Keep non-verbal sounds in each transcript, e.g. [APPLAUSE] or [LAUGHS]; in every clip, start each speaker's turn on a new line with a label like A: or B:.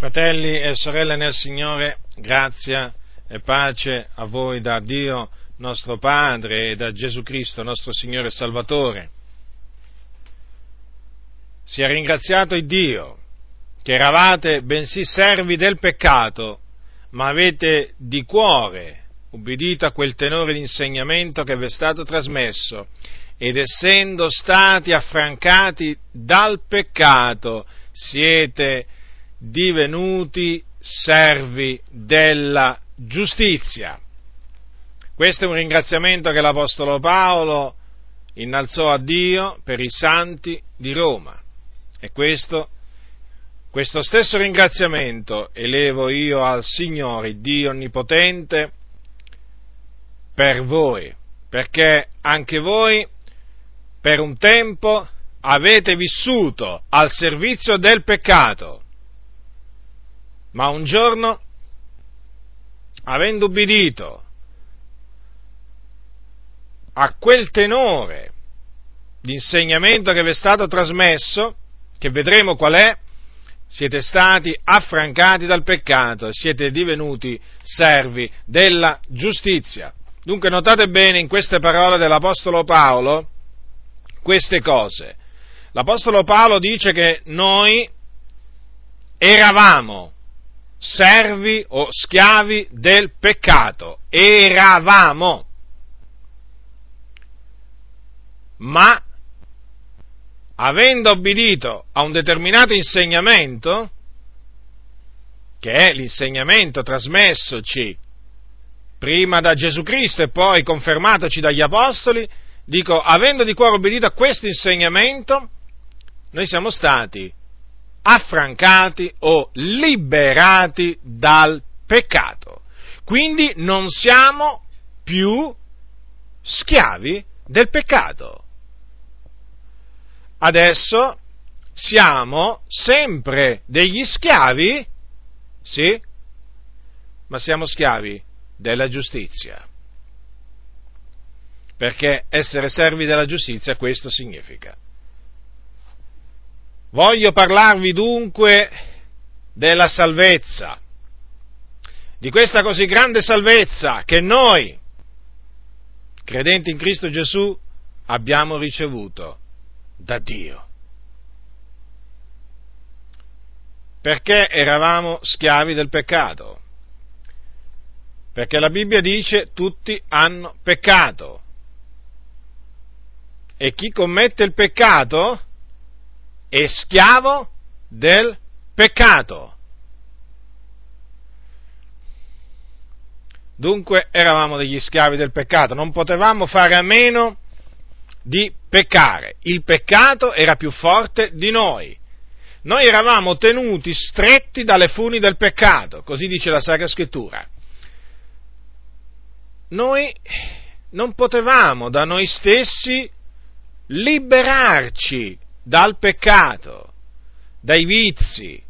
A: Fratelli e sorelle nel Signore, grazia e pace a voi da Dio nostro Padre e da Gesù Cristo nostro Signore e Salvatore. Sia ringraziato il Dio che eravate bensì servi del peccato, ma avete di cuore ubbidito a quel tenore di insegnamento che vi è stato trasmesso ed essendo stati affrancati dal peccato siete divenuti servi della giustizia. Questo è un ringraziamento che l'Apostolo Paolo innalzò a Dio per i santi di Roma e questo, questo stesso ringraziamento elevo io al Signore, Dio Onnipotente, per voi, perché anche voi per un tempo avete vissuto al servizio del peccato ma un giorno, avendo ubbidito a quel tenore di insegnamento che vi è stato trasmesso, che vedremo qual è, siete stati affrancati dal peccato e siete divenuti servi della giustizia. Dunque notate bene in queste parole dell'Apostolo Paolo queste cose. L'Apostolo Paolo dice che noi eravamo servi o schiavi del peccato. Eravamo. Ma, avendo obbedito a un determinato insegnamento, che è l'insegnamento trasmessoci prima da Gesù Cristo e poi confermatoci dagli Apostoli, dico, avendo di cuore obbedito a questo insegnamento, noi siamo stati affrancati o liberati dal peccato. Quindi non siamo più schiavi del peccato. Adesso siamo sempre degli schiavi, sì, ma siamo schiavi della giustizia. Perché essere servi della giustizia questo significa. Voglio parlarvi dunque della salvezza, di questa così grande salvezza che noi, credenti in Cristo Gesù, abbiamo ricevuto da Dio. Perché eravamo schiavi del peccato? Perché la Bibbia dice tutti hanno peccato. E chi commette il peccato è schiavo del peccato. Dunque eravamo degli schiavi del peccato, non potevamo fare a meno di peccare. Il peccato era più forte di noi. Noi eravamo tenuti stretti dalle funi del peccato, così dice la Sacra Scrittura. Noi non potevamo da noi stessi liberarci dal peccato, dai vizi,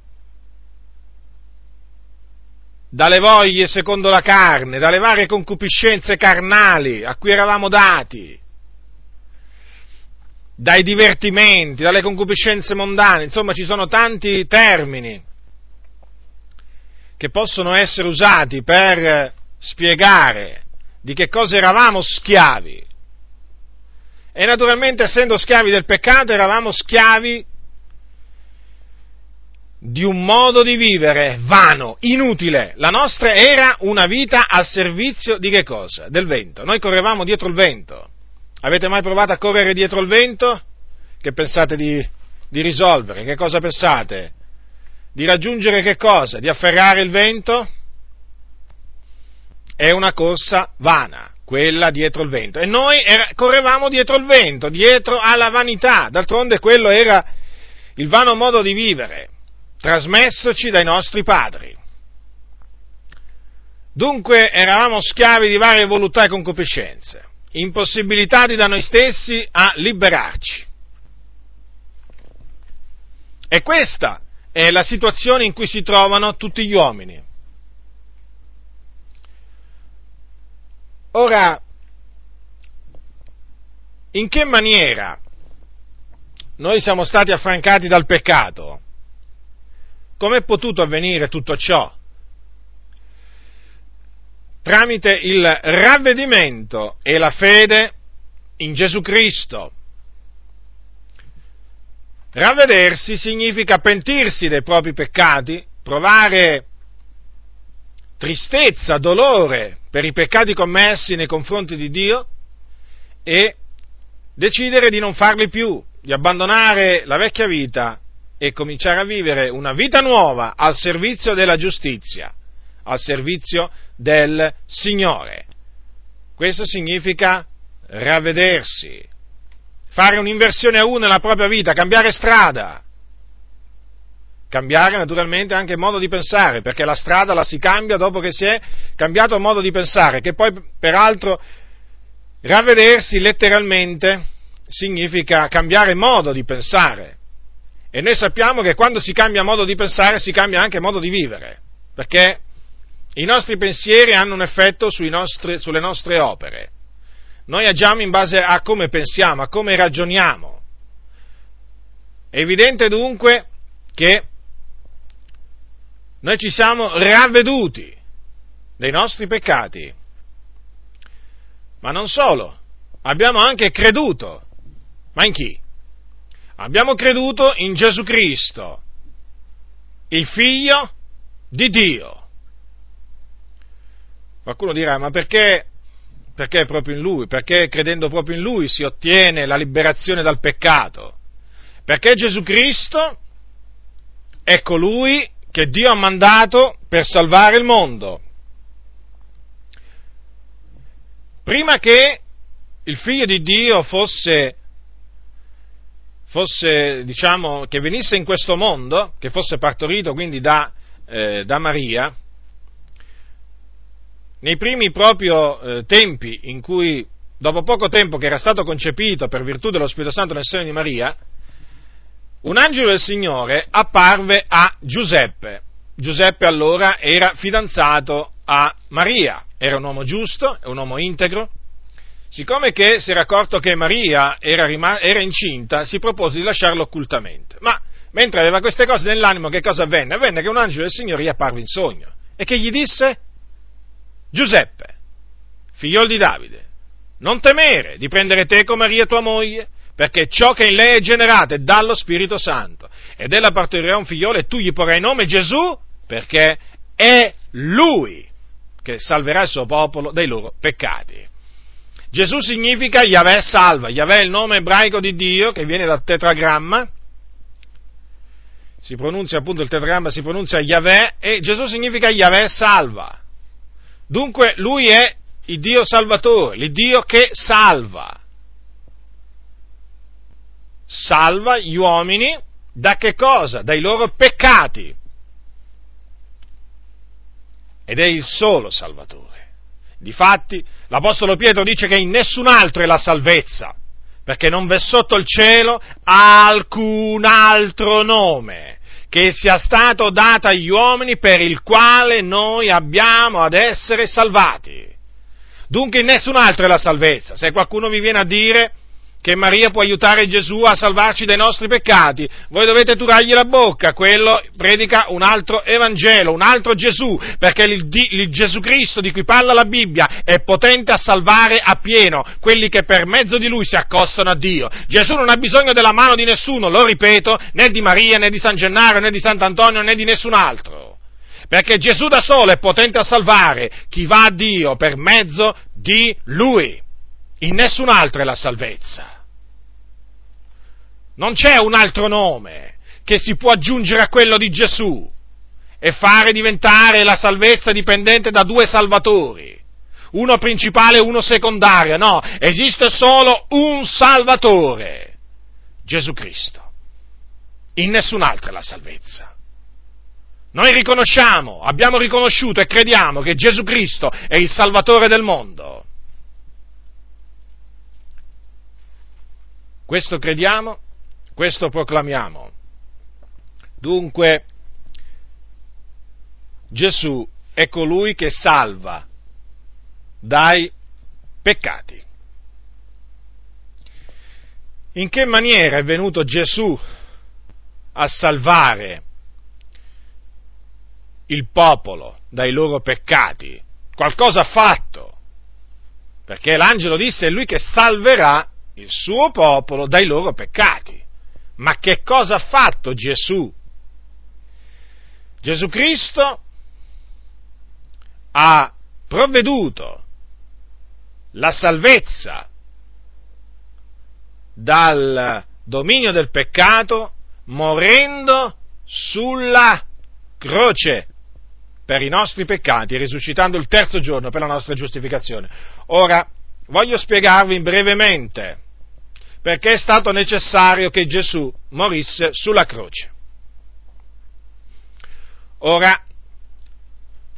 A: dalle voglie secondo la carne, dalle varie concupiscenze carnali a cui eravamo dati, dai divertimenti, dalle concupiscenze mondane, insomma ci sono tanti termini che possono essere usati per spiegare di che cosa eravamo schiavi. E naturalmente, essendo schiavi del peccato, eravamo schiavi di un modo di vivere vano, inutile. La nostra era una vita al servizio di che cosa? Del vento. Noi correvamo dietro il vento. Avete mai provato a correre dietro il vento? Che pensate di, di risolvere? Che cosa pensate? Di raggiungere che cosa? Di afferrare il vento? È una corsa vana quella dietro il vento. E noi era, correvamo dietro il vento, dietro alla vanità, d'altronde quello era il vano modo di vivere, trasmessoci dai nostri padri. Dunque eravamo schiavi di varie volontà e concupiscenze, impossibilitati da noi stessi a liberarci. E questa è la situazione in cui si trovano tutti gli uomini. Ora, in che maniera noi siamo stati affrancati dal peccato? Com'è potuto avvenire tutto ciò? Tramite il ravvedimento e la fede in Gesù Cristo. Ravvedersi significa pentirsi dei propri peccati, provare tristezza, dolore per i peccati commessi nei confronti di Dio e decidere di non farli più, di abbandonare la vecchia vita e cominciare a vivere una vita nuova al servizio della giustizia, al servizio del Signore. Questo significa ravvedersi, fare un'inversione a uno nella propria vita, cambiare strada. Cambiare naturalmente anche il modo di pensare, perché la strada la si cambia dopo che si è cambiato il modo di pensare, che poi peraltro ravvedersi letteralmente significa cambiare modo di pensare. E noi sappiamo che quando si cambia modo di pensare si cambia anche modo di vivere, perché i nostri pensieri hanno un effetto nostri, sulle nostre opere. Noi agiamo in base a come pensiamo, a come ragioniamo. È evidente dunque che noi ci siamo ravveduti dei nostri peccati. Ma non solo, abbiamo anche creduto. Ma in chi? Abbiamo creduto in Gesù Cristo, il Figlio di Dio. Qualcuno dirà, ma perché perché proprio in Lui, perché credendo proprio in Lui si ottiene la liberazione dal peccato, perché Gesù Cristo è colui che Dio ha mandato per salvare il mondo. Prima che il figlio di Dio fosse, fosse diciamo, che venisse in questo mondo, che fosse partorito quindi da, eh, da Maria, nei primi proprio eh, tempi in cui, dopo poco tempo che era stato concepito per virtù dello Spirito Santo nel seno di Maria, un angelo del Signore apparve a Giuseppe. Giuseppe allora era fidanzato a Maria, era un uomo giusto, un uomo integro. Siccome che si era accorto che Maria era, rim- era incinta, si propose di lasciarlo occultamente. Ma mentre aveva queste cose nell'animo, che cosa avvenne? Avvenne che un angelo del Signore gli apparve in sogno e che gli disse: Giuseppe, figliol di Davide, non temere di prendere te con Maria tua moglie, perché ciò che in lei è generato è dallo Spirito Santo, ed ella partorirà un figliolo e tu gli porrai nome Gesù, perché è lui che salverà il suo popolo dai loro peccati. Gesù significa Yahweh salva, Yahweh è il nome ebraico di Dio che viene dal tetragramma, si pronuncia appunto il tetragramma, si pronuncia Yahweh e Gesù significa Yahweh salva. Dunque lui è il Dio salvatore, il Dio che salva. Salva gli uomini da che cosa? Dai loro peccati. Ed è il solo salvatore. Difatti, l'Apostolo Pietro dice che in nessun altro è la salvezza, perché non v'è sotto il cielo alcun altro nome che sia stato dato agli uomini per il quale noi abbiamo ad essere salvati. Dunque in nessun altro è la salvezza. Se qualcuno vi viene a dire che Maria può aiutare Gesù a salvarci dai nostri peccati, voi dovete turargli la bocca, quello predica un altro Evangelo, un altro Gesù, perché il, il, Gesù Cristo di cui parla la Bibbia è potente a salvare appieno quelli che per mezzo di lui si accostano a Dio. Gesù non ha bisogno della mano di nessuno, lo ripeto, né di Maria, né di San Gennaro, né di Sant'Antonio, né di nessun altro. Perché Gesù da solo è potente a salvare chi va a Dio per mezzo di lui. In nessun altro è la salvezza. Non c'è un altro nome che si può aggiungere a quello di Gesù e fare diventare la salvezza dipendente da due salvatori, uno principale e uno secondario. No, esiste solo un salvatore, Gesù Cristo. In nessun altro è la salvezza. Noi riconosciamo, abbiamo riconosciuto e crediamo che Gesù Cristo è il Salvatore del mondo. Questo crediamo, questo proclamiamo. Dunque, Gesù è colui che salva dai peccati. In che maniera è venuto Gesù a salvare il popolo dai loro peccati. Qualcosa ha fatto. Perché l'angelo disse è lui che salverà il suo popolo dai loro peccati. Ma che cosa ha fatto Gesù? Gesù Cristo ha provveduto la salvezza dal dominio del peccato morendo sulla croce per i nostri peccati risuscitando il terzo giorno per la nostra giustificazione. Ora, voglio spiegarvi brevemente perché è stato necessario che Gesù morisse sulla croce. Ora,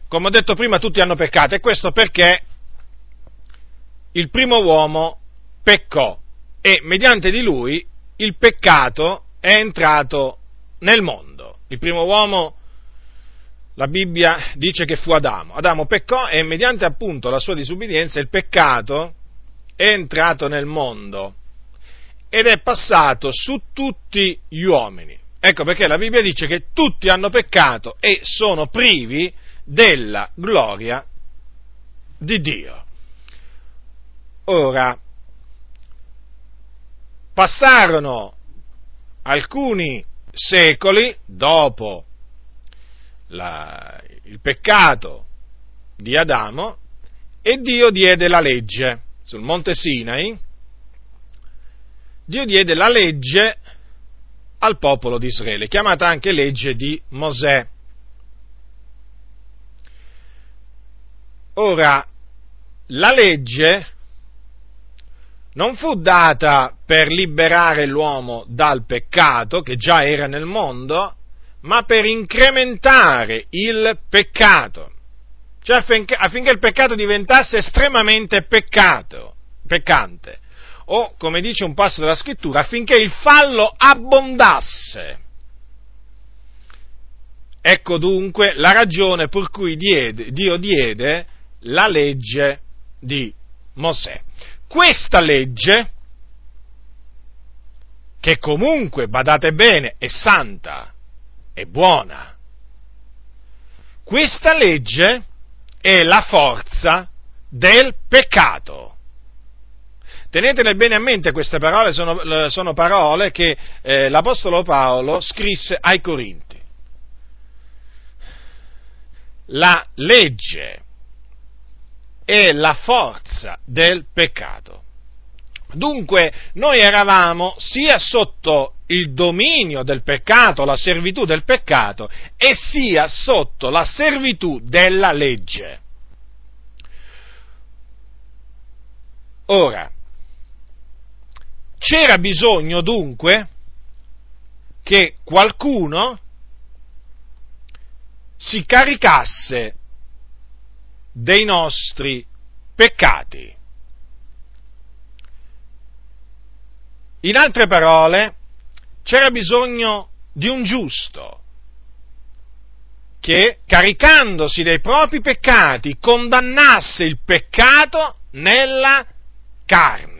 A: come ho detto prima, tutti hanno peccato e questo perché il primo uomo peccò e mediante di lui il peccato è entrato nel mondo. Il primo uomo, la Bibbia dice che fu Adamo. Adamo peccò e mediante appunto la sua disubbidienza il peccato è entrato nel mondo ed è passato su tutti gli uomini. Ecco perché la Bibbia dice che tutti hanno peccato e sono privi della gloria di Dio. Ora, passarono alcuni secoli dopo la, il peccato di Adamo e Dio diede la legge sul monte Sinai Dio diede la legge al popolo di Israele, chiamata anche legge di Mosè. Ora, la legge non fu data per liberare l'uomo dal peccato, che già era nel mondo, ma per incrementare il peccato, cioè affinché, affinché il peccato diventasse estremamente peccato, peccante o, come dice un passo della scrittura, affinché il fallo abbondasse. Ecco dunque la ragione per cui diede, Dio diede la legge di Mosè. Questa legge, che comunque, badate bene, è santa, è buona, questa legge è la forza del peccato. Tenetene bene a mente queste parole, sono, sono parole che eh, l'Apostolo Paolo scrisse ai Corinti. La legge è la forza del peccato. Dunque noi eravamo sia sotto il dominio del peccato, la servitù del peccato, e sia sotto la servitù della legge. Ora, c'era bisogno dunque che qualcuno si caricasse dei nostri peccati. In altre parole, c'era bisogno di un giusto che, caricandosi dei propri peccati, condannasse il peccato nella carne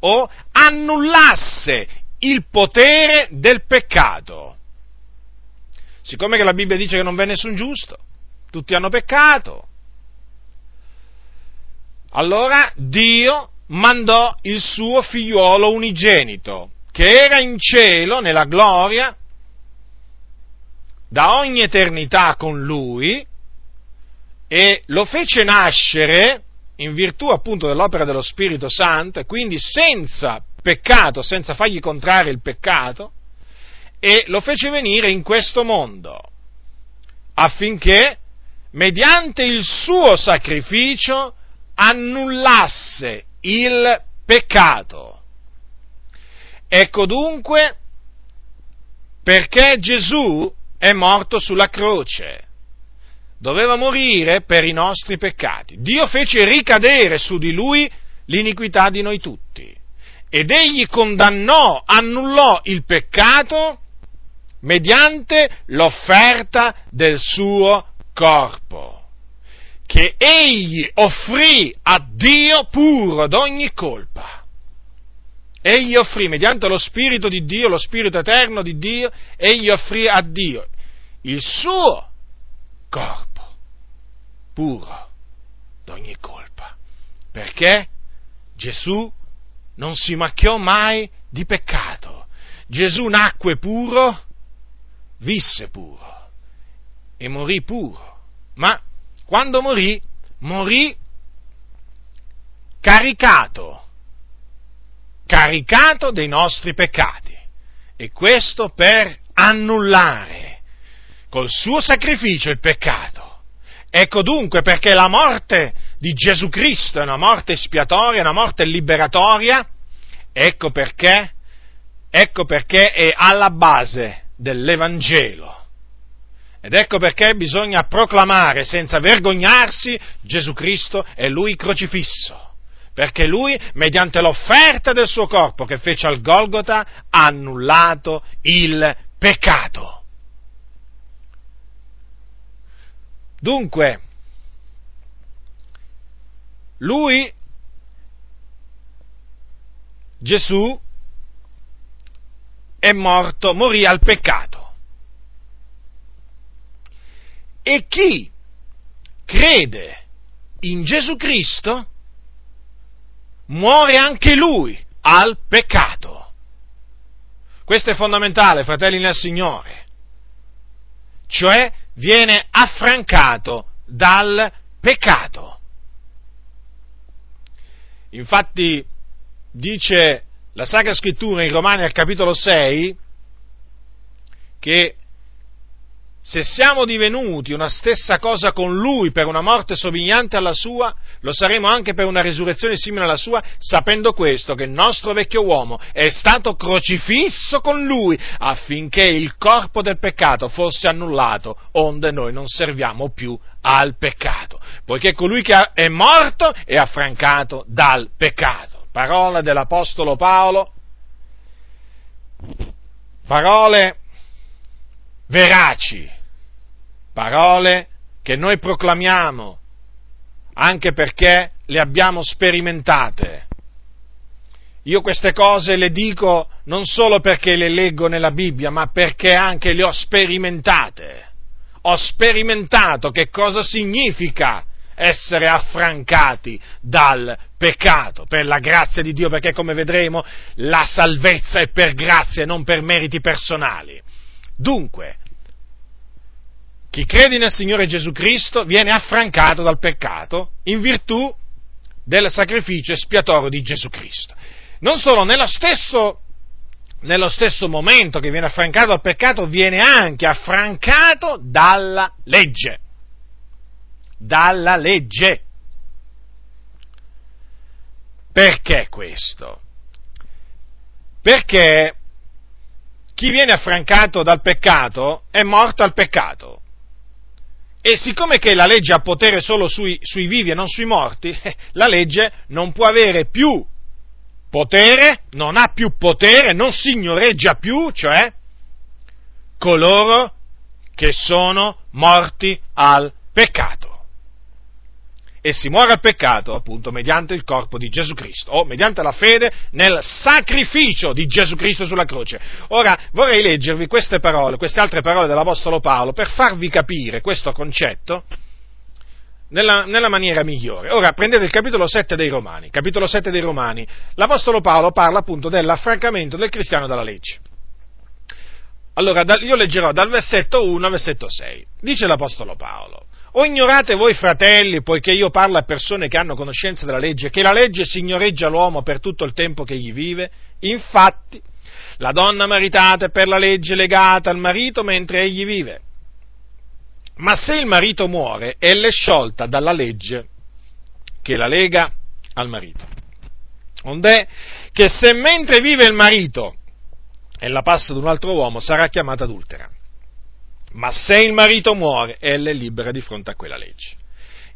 A: o annullasse il potere del peccato. Siccome che la Bibbia dice che non v'è nessun giusto, tutti hanno peccato, allora Dio mandò il suo figliuolo unigenito, che era in cielo, nella gloria, da ogni eternità con lui, e lo fece nascere in virtù appunto dell'opera dello Spirito Santo e quindi senza peccato, senza fargli contrarre il peccato, e lo fece venire in questo mondo affinché, mediante il suo sacrificio, annullasse il peccato. Ecco dunque perché Gesù è morto sulla croce doveva morire per i nostri peccati. Dio fece ricadere su di lui l'iniquità di noi tutti ed egli condannò, annullò il peccato mediante l'offerta del suo corpo, che egli offrì a Dio puro d'ogni colpa. Egli offrì, mediante lo Spirito di Dio, lo Spirito eterno di Dio, egli offrì a Dio il suo corpo, puro d'ogni colpa. Perché Gesù non si macchiò mai di peccato. Gesù nacque puro, visse puro e morì puro. Ma quando morì, morì caricato, caricato dei nostri peccati. E questo per annullare col suo sacrificio il peccato. Ecco dunque perché la morte di Gesù Cristo è una morte espiatoria, una morte liberatoria, ecco perché, ecco perché è alla base dell'Evangelo. Ed ecco perché bisogna proclamare senza vergognarsi Gesù Cristo e Lui crocifisso, perché Lui, mediante l'offerta del suo corpo che fece al Golgota, ha annullato il peccato. Dunque, lui, Gesù, è morto, morì al peccato. E chi crede in Gesù Cristo muore anche lui al peccato. Questo è fondamentale, fratelli nel Signore. Cioè viene affrancato dal peccato. Infatti dice la Sacra Scrittura in Romani al capitolo 6 che se siamo divenuti una stessa cosa con Lui per una morte somigliante alla sua, lo saremo anche per una risurrezione simile alla sua, sapendo questo, che il nostro vecchio uomo è stato crocifisso con Lui affinché il corpo del peccato fosse annullato, onde noi non serviamo più al peccato, poiché colui che è morto è affrancato dal peccato. Parola dell'Apostolo Paolo, parole veraci, parole che noi proclamiamo anche perché le abbiamo sperimentate. Io queste cose le dico non solo perché le leggo nella Bibbia, ma perché anche le ho sperimentate. Ho sperimentato che cosa significa essere affrancati dal peccato per la grazia di Dio, perché come vedremo la salvezza è per grazia e non per meriti personali. Dunque, chi crede nel Signore Gesù Cristo viene affrancato dal peccato in virtù del sacrificio espiatorio di Gesù Cristo. Non solo, nello stesso, nello stesso momento che viene affrancato dal peccato, viene anche affrancato dalla legge. Dalla legge. Perché questo? Perché chi viene affrancato dal peccato è morto al peccato. E siccome che la legge ha potere solo sui, sui vivi e non sui morti, [LAUGHS] la legge non può avere più potere, non ha più potere, non signoreggia più, cioè coloro che sono morti al peccato e si muore al peccato appunto mediante il corpo di Gesù Cristo o mediante la fede nel sacrificio di Gesù Cristo sulla croce. Ora vorrei leggervi queste parole, queste altre parole dell'Apostolo Paolo per farvi capire questo concetto nella, nella, maniera migliore. Ora prendete il capitolo 7 dei Romani. Capitolo 7 dei Romani. L'Apostolo Paolo parla appunto dell'affrancamento del cristiano dalla legge. Allora, io leggerò dal versetto 1 al versetto 6. Dice l'Apostolo Paolo. O ignorate voi fratelli, poiché io parlo a persone che hanno conoscenza della legge, che la legge signoreggia l'uomo per tutto il tempo che egli vive? Infatti, la donna maritata è per la legge legata al marito mentre egli vive. Ma se il marito muore, ella è sciolta dalla legge che la lega al marito. Ond'è che se mentre vive il marito ella passa ad un altro uomo, sarà chiamata adultera. Ma se il marito muore, ella è libera di fronte a quella legge.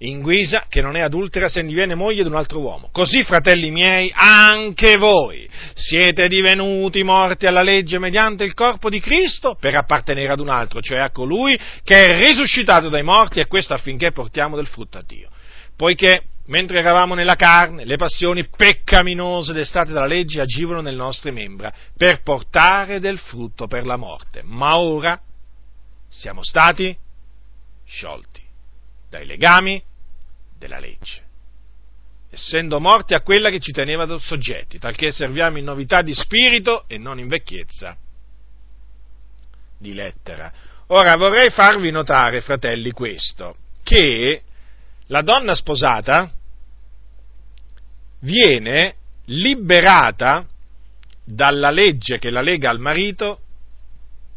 A: In guisa che non è adultera se diviene moglie di un altro uomo. Così, fratelli miei, anche voi siete divenuti morti alla legge mediante il corpo di Cristo per appartenere ad un altro, cioè a colui che è risuscitato dai morti e questo affinché portiamo del frutto a Dio. Poiché mentre eravamo nella carne, le passioni peccaminose destate dalla legge agivano nelle nostre membra per portare del frutto per la morte. Ma ora siamo stati sciolti dai legami della legge, essendo morti a quella che ci teneva soggetti, talché serviamo in novità di spirito e non in vecchiezza di lettera. Ora vorrei farvi notare, fratelli, questo, che la donna sposata viene liberata dalla legge che la lega al marito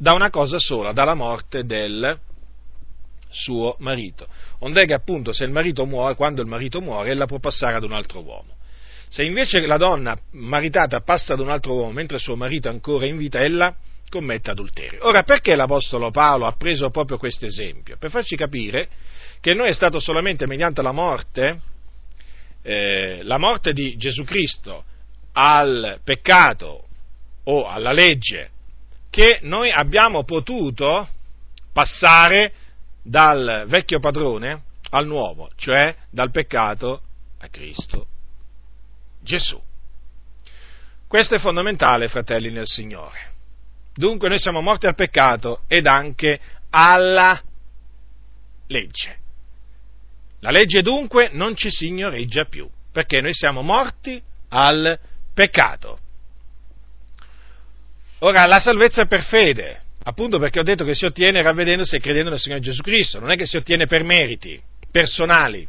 A: da una cosa sola, dalla morte del suo marito. Ond'è che appunto se il marito muore, quando il marito muore, ella può passare ad un altro uomo. Se invece la donna maritata passa ad un altro uomo mentre suo marito è ancora in vita, ella commette adulterio. Ora, perché l'Apostolo Paolo ha preso proprio questo esempio? Per farci capire che noi è stato solamente mediante la morte, eh, la morte di Gesù Cristo al peccato o alla legge, che noi abbiamo potuto passare dal vecchio padrone al nuovo, cioè dal peccato a Cristo Gesù. Questo è fondamentale, fratelli nel Signore. Dunque noi siamo morti al peccato ed anche alla legge. La legge dunque non ci signoreggia più, perché noi siamo morti al peccato. Ora, la salvezza è per fede, appunto perché ho detto che si ottiene ravvedendosi e credendo nel Signore Gesù Cristo, non è che si ottiene per meriti personali,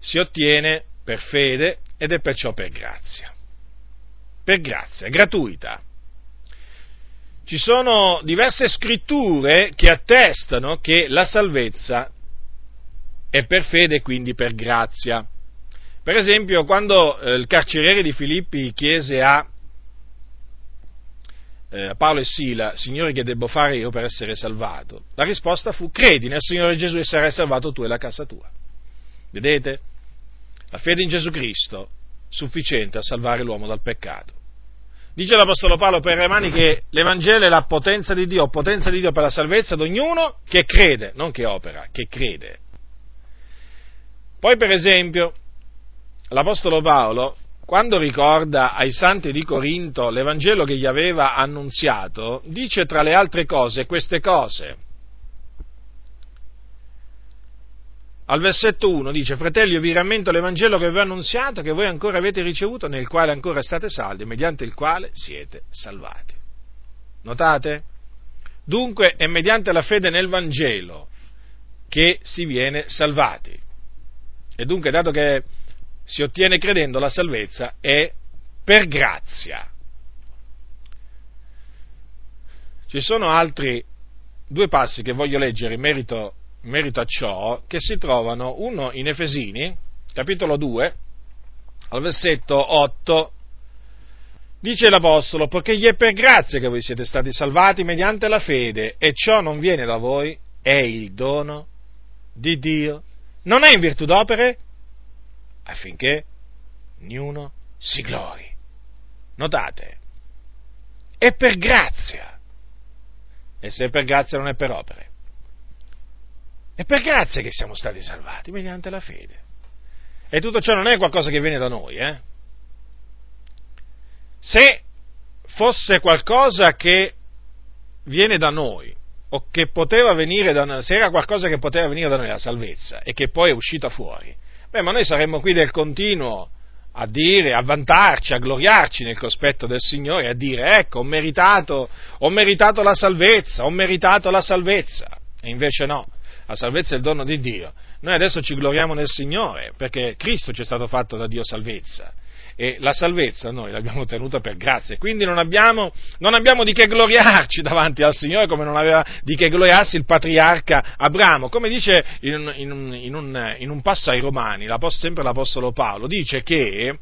A: si ottiene per fede ed è perciò per grazia. Per grazia, gratuita. Ci sono diverse scritture che attestano che la salvezza è per fede e quindi per grazia. Per esempio, quando eh, il carceriere di Filippi chiese a eh, Paolo e Sila, Signore, che devo fare io per essere salvato? La risposta fu, credi nel Signore Gesù e sarai salvato tu e la casa tua. Vedete? La fede in Gesù Cristo, sufficiente a salvare l'uomo dal peccato. Dice l'Apostolo Paolo per i Romani che l'Evangelo è la potenza di Dio, potenza di Dio per la salvezza di ognuno che crede, non che opera, che crede. Poi per esempio l'Apostolo Paolo, quando ricorda ai santi di Corinto l'Evangelo che gli aveva annunziato, dice tra le altre cose queste cose. Al versetto 1 dice, fratelli, io vi rammento l'Evangelo che vi ho annunziato, che voi ancora avete ricevuto, nel quale ancora state saldi, mediante il quale siete salvati. Notate? Dunque è mediante la fede nel Vangelo che si viene salvati. E dunque, dato che si ottiene credendo, la salvezza è per grazia. Ci sono altri due passi che voglio leggere in merito, in merito a ciò, che si trovano uno in Efesini, capitolo 2, al versetto 8, dice l'Apostolo, perché gli è per grazia che voi siete stati salvati mediante la fede, e ciò non viene da voi, è il dono di Dio non è in virtù d'opere affinché niuno si glori. Notate, è per grazia. E se è per grazia non è per opere. È per grazia che siamo stati salvati, mediante la fede. E tutto ciò non è qualcosa che viene da noi, eh? Se fosse qualcosa che viene da noi, o che poteva venire da noi, se era qualcosa che poteva venire da noi la salvezza e che poi è uscita fuori, beh, ma noi saremmo qui del continuo a dire, a vantarci, a gloriarci nel cospetto del Signore, a dire, ecco, ho meritato, ho meritato la salvezza, ho meritato la salvezza. E invece no, la salvezza è il dono di Dio. Noi adesso ci gloriamo nel Signore, perché Cristo ci è stato fatto da Dio salvezza e la salvezza noi l'abbiamo ottenuta per grazia, quindi non abbiamo, non abbiamo, di che gloriarci davanti al Signore come non aveva di che gloriarsi il patriarca Abramo, come dice in, in, in, un, in un, passo ai Romani, sempre l'Apostolo Paolo, dice che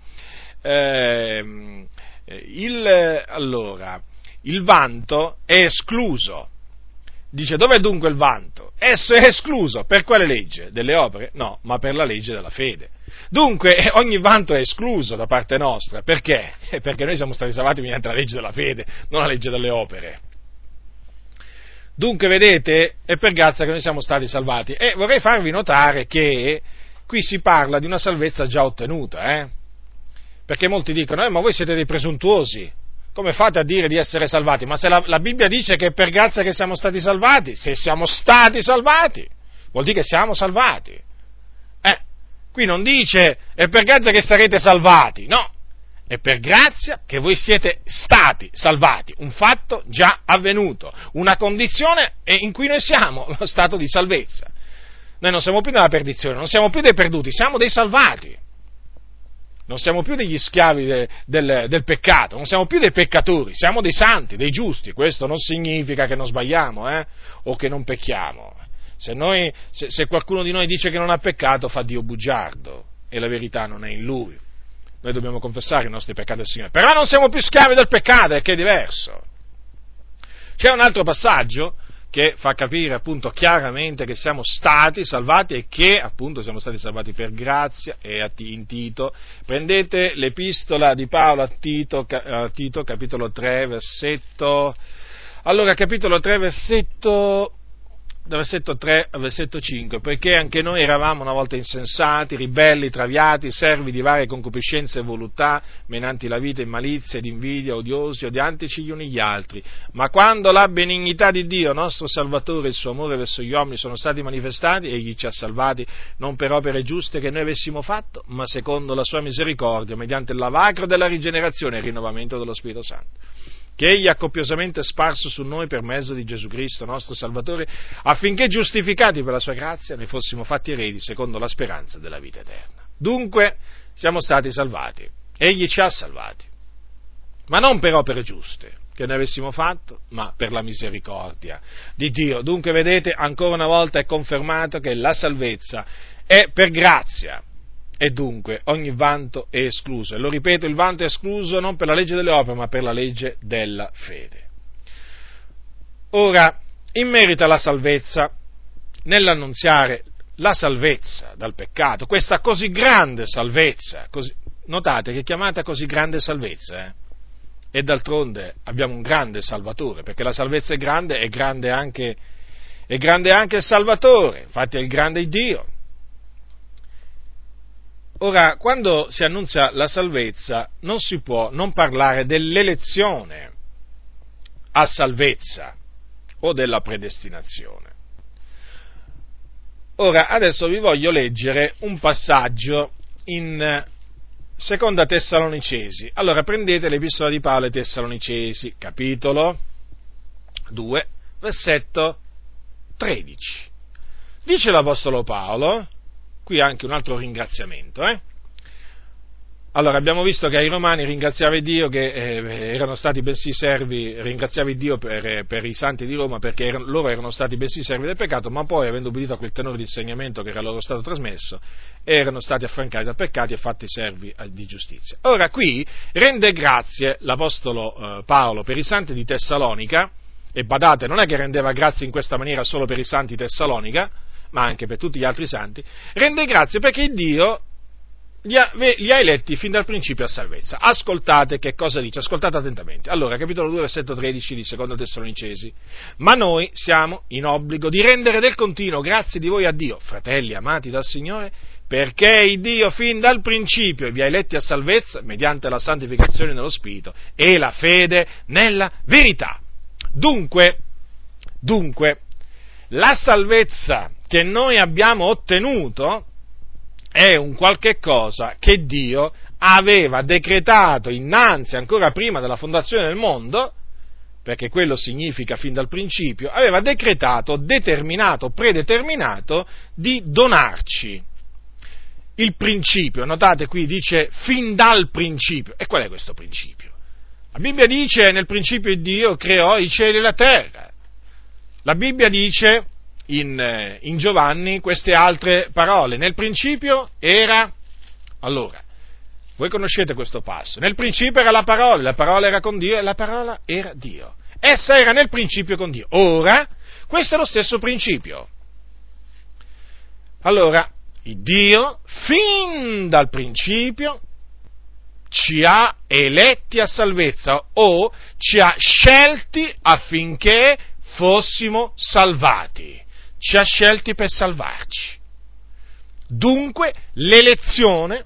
A: eh, il, allora, il vanto è escluso Dice, dov'è dunque il vanto? Esso è escluso. Per quale legge? Delle opere? No, ma per la legge della fede. Dunque, ogni vanto è escluso da parte nostra. Perché? Perché noi siamo stati salvati mediante la legge della fede, non la legge delle opere. Dunque, vedete, è per grazia che noi siamo stati salvati. E vorrei farvi notare che qui si parla di una salvezza già ottenuta, eh? Perché molti dicono, eh, ma voi siete dei presuntuosi, come fate a dire di essere salvati? Ma se la, la, Bibbia dice che è per grazia che siamo stati salvati, se siamo stati salvati, vuol dire che siamo salvati. Qui non dice è per grazia che sarete salvati, no, è per grazia che voi siete stati salvati, un fatto già avvenuto, una condizione in cui noi siamo, [LAUGHS] lo stato di salvezza. Noi non siamo più nella perdizione, non siamo più dei perduti, siamo dei salvati. Non siamo più degli schiavi de, del, del, peccato, non siamo più dei peccatori, siamo dei santi, dei giusti. Questo non significa che non sbagliamo eh? o che non pecchiamo. Se, noi, se, se qualcuno di noi dice che non ha peccato, fa Dio bugiardo e la verità non è in lui. Noi dobbiamo confessare i nostri peccati al Signore. Però non siamo più schiavi del peccato, è che è diverso. C'è un altro passaggio che fa capire appunto chiaramente che siamo stati salvati e che appunto siamo stati salvati per grazia e in Tito. Prendete l'epistola di Paolo a Tito, a Tito capitolo 3 versetto allora capitolo 3 versetto dal versetto 3 al versetto 5, poiché anche noi eravamo una volta insensati, ribelli, traviati, servi di varie concupiscenze e voluttà, menanti la vita in malizia ed invidia, odiosi, odiantici gli uni gli altri. Ma quando la benignità di Dio, nostro Salvatore, e il suo amore verso gli uomini sono stati manifestati, egli ci ha salvati non per opere giuste che noi avessimo fatto, ma secondo la sua misericordia, mediante il lavacro della rigenerazione e il rinnovamento dello Spirito Santo che Egli ha copiosamente sparso su noi per mezzo di Gesù Cristo, nostro Salvatore, affinché giustificati per la sua grazia ne fossimo fatti eredi secondo la speranza della vita eterna. Dunque siamo stati salvati, Egli ci ha salvati, ma non per opere giuste che noi avessimo fatto, ma per la misericordia di Dio. Dunque vedete, ancora una volta è confermato che la salvezza è per grazia, e dunque ogni vanto è escluso. E lo ripeto, il vanto è escluso non per la legge delle opere, ma per la legge della fede. Ora, in merito alla salvezza, nell'annunziare la salvezza dal peccato, questa così grande salvezza, così, notate che è chiamata così grande salvezza, eh? e d'altronde abbiamo un grande Salvatore, perché la salvezza è grande, è grande anche, è grande anche il Salvatore, infatti è il grande Dio. Ora, quando si annunzia la salvezza, non si può non parlare dell'elezione a salvezza o della predestinazione. Ora, adesso vi voglio leggere un passaggio in Seconda Tessalonicesi. Allora, prendete l'epistola di Paolo ai Tessalonicesi, capitolo 2, versetto 13. Dice l'Apostolo Paolo, Qui anche un altro ringraziamento. Eh? Allora, abbiamo visto che ai Romani ringraziava Dio che eh, erano stati bensì servi, ringraziava Dio per, per, i santi di Roma perché erano, loro erano stati bensì servi del peccato, ma poi, avendo ubbidito a quel tenore di insegnamento che era loro stato trasmesso, erano stati affrancati da peccati e fatti servi eh, di giustizia. Ora, qui rende grazie l'Apostolo eh, Paolo per i santi di Tessalonica, e badate, non è che rendeva grazie in questa maniera solo per i santi Tessalonica, ma anche per tutti gli altri santi, rende grazie perché Dio li ha, li ha, eletti fin dal principio a salvezza. Ascoltate che cosa dice, ascoltate attentamente. Allora, capitolo 2, versetto 13 di Secondo Tessalonicesi. Ma noi siamo in obbligo di rendere del continuo grazie di voi a Dio, fratelli amati dal Signore, perché il Dio fin dal principio vi ha eletti a salvezza mediante la santificazione nello Spirito e la fede nella verità. Dunque, dunque, la salvezza che noi abbiamo ottenuto è un qualche cosa che Dio aveva decretato innanzi, ancora prima della fondazione del mondo, perché quello significa fin dal principio, aveva decretato, determinato, predeterminato di donarci. Il principio, notate qui dice fin dal principio. E qual è questo principio? La Bibbia dice nel principio Dio creò i cieli e la terra. La Bibbia dice in, eh, in Giovanni queste altre parole. Nel principio era, allora, voi conoscete questo passo, nel principio era la parola, la parola era con Dio e la parola era Dio. Essa era nel principio con Dio. Ora, questo è lo stesso principio. Allora, Dio, fin dal principio, ci ha eletti a salvezza o ci ha scelti affinché fossimo salvati ci ha scelti per salvarci. Dunque l'elezione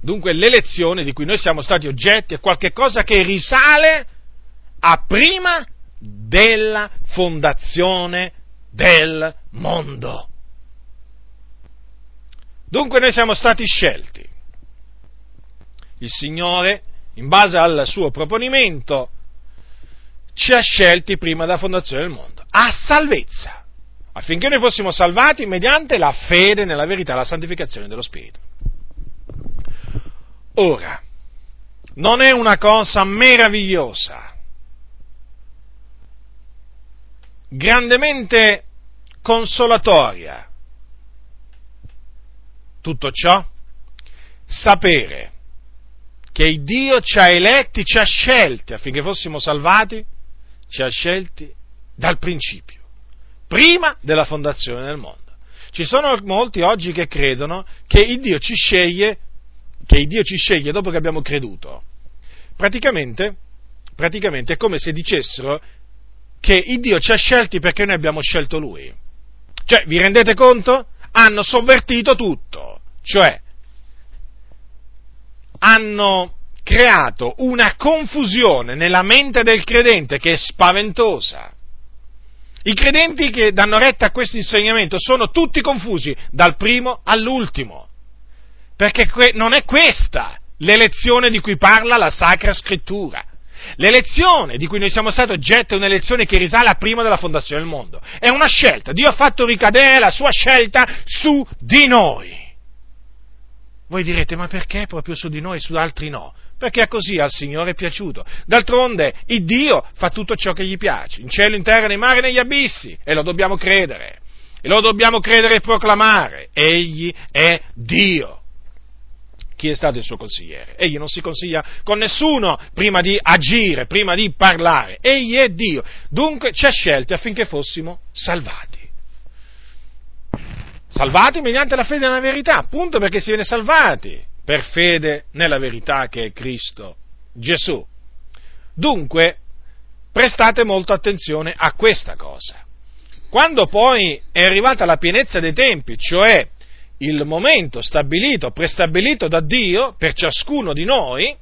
A: Dunque l'elezione di cui noi siamo stati oggetti è qualcosa che risale a prima della fondazione del mondo. Dunque noi siamo stati scelti. Il Signore, in base al suo proponimento, ci ha scelti prima della fondazione del mondo, a salvezza, affinché noi fossimo salvati mediante la fede nella verità, la santificazione dello Spirito. Ora, non è una cosa meravigliosa, grandemente consolatoria, tutto ciò? Sapere che Dio ci ha eletti, ci ha scelti affinché fossimo salvati, ci ha scelti dal principio, prima della fondazione del mondo. Ci sono molti oggi che credono che il Dio ci sceglie, che il Dio ci sceglie dopo che abbiamo creduto. Praticamente, praticamente è come se dicessero che il Dio ci ha scelti perché noi abbiamo scelto Lui. Cioè, vi rendete conto? Hanno sovvertito tutto cioè hanno creato una confusione nella mente del credente che è spaventosa. I credenti che danno retta a questo insegnamento sono tutti confusi, dal primo all'ultimo, perché non è questa l'elezione di cui parla la Sacra Scrittura. L'elezione di cui noi siamo stati oggetto è un'elezione che risale a prima della fondazione del mondo. È una scelta. Dio ha fatto ricadere la sua scelta su di noi. Voi direte, ma perché proprio su di noi e su altri no? Perché così al Signore è piaciuto. D'altronde, il Dio fa tutto ciò che gli piace, in cielo, in terra, nei mari negli abissi, e lo dobbiamo credere. E lo dobbiamo credere e proclamare. Egli è Dio. Chi è stato il suo consigliere? Egli non si consiglia con nessuno prima di agire, prima di parlare. Egli è Dio. Dunque ci ha scelti affinché fossimo salvati. Salvati mediante la fede nella verità, appunto perché si viene salvati per fede nella verità che è Cristo Gesù. Dunque, prestate molta attenzione a questa cosa. Quando poi è arrivata la pienezza dei tempi, cioè il momento stabilito, prestabilito da Dio per ciascuno di noi,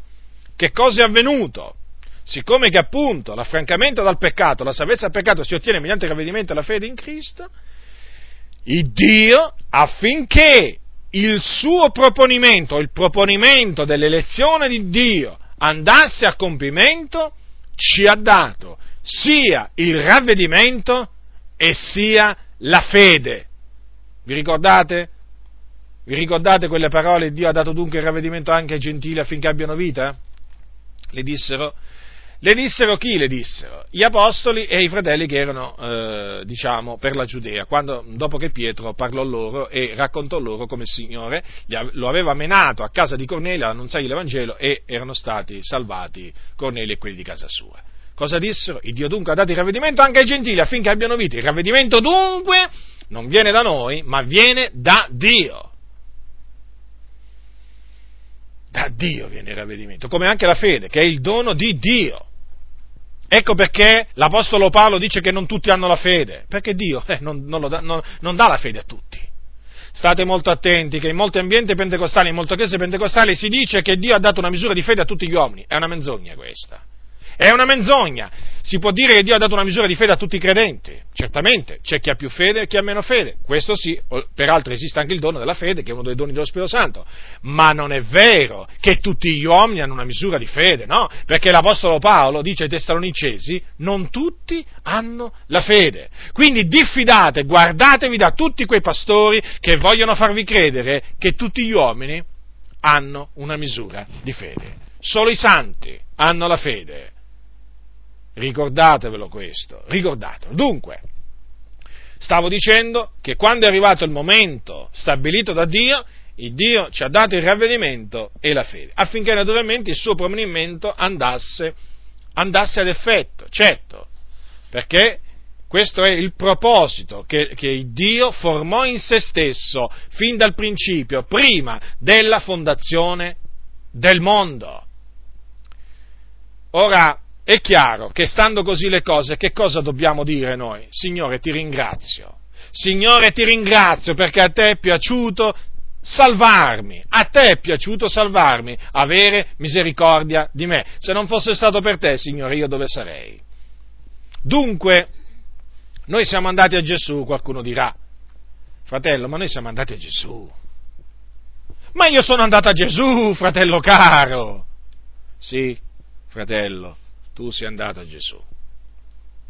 A: che cosa è avvenuto? Siccome che appunto l'affrancamento dal peccato, la salvezza dal peccato si ottiene mediante il ravvedimento e la fede in Cristo, il Dio affinché il suo proponimento, il proponimento dell'elezione di Dio andasse a compimento, ci ha dato sia il ravvedimento e sia la fede. Vi ricordate? Vi ricordate quelle parole? Dio ha dato dunque il ravvedimento anche ai gentili affinché abbiano vita? Le dissero le dissero chi le dissero? Gli apostoli e i fratelli che erano, eh, diciamo, per la Giudea, quando, dopo che Pietro parlò loro e raccontò loro come il Signore lo aveva menato a casa di Cornelio ad annunziargli l'Evangelo e erano stati salvati Cornelio e quelli di casa sua. Cosa dissero? Il Dio dunque ha dato il ravvedimento anche ai gentili affinché abbiano vita. Il ravvedimento dunque non viene da noi, ma viene da Dio. Da Dio viene il ravvedimento, come anche la fede, che è il dono di Dio. Ecco perché l'Apostolo Paolo dice che non tutti hanno la fede, perché Dio eh, non, non, da, non, non, dà la fede a tutti. State molto attenti che in molti ambienti pentecostali, in molte chiese pentecostali si dice che Dio ha dato una misura di fede a tutti gli uomini. È una menzogna questa. È una menzogna. Si può dire che Dio ha dato una misura di fede a tutti i credenti. Certamente, c'è chi ha più fede e chi ha meno fede. Questo sì, peraltro esiste anche il dono della fede, che è uno dei doni dello Spirito Santo. Ma non è vero che tutti gli uomini hanno una misura di fede, no? Perché l'Apostolo Paolo dice ai Tessalonicesi, non tutti hanno la fede. Quindi diffidate, guardatevi da tutti quei pastori che vogliono farvi credere che tutti gli uomini hanno una misura di fede. Solo i santi hanno la fede Ricordatevelo questo, ricordatelo. Dunque, stavo dicendo che quando è arrivato il momento stabilito da Dio, il Dio ci ha dato il ravvedimento e la fede, affinché naturalmente il suo proponimento andasse, andasse ad effetto, certo, perché questo è il proposito che, che Dio formò in se stesso fin dal principio, prima della fondazione del mondo. Ora, è chiaro che stando così le cose, che cosa dobbiamo dire noi? Signore, ti ringrazio. Signore, ti ringrazio perché a te è piaciuto salvarmi. A te è piaciuto salvarmi, avere misericordia di me. Se non fosse stato per te, Signore, io dove sarei? Dunque, noi siamo andati a Gesù, qualcuno dirà, fratello, ma noi siamo andati a Gesù. Ma io sono andato a Gesù, fratello caro. Sì, fratello, tu sei andato a Gesù.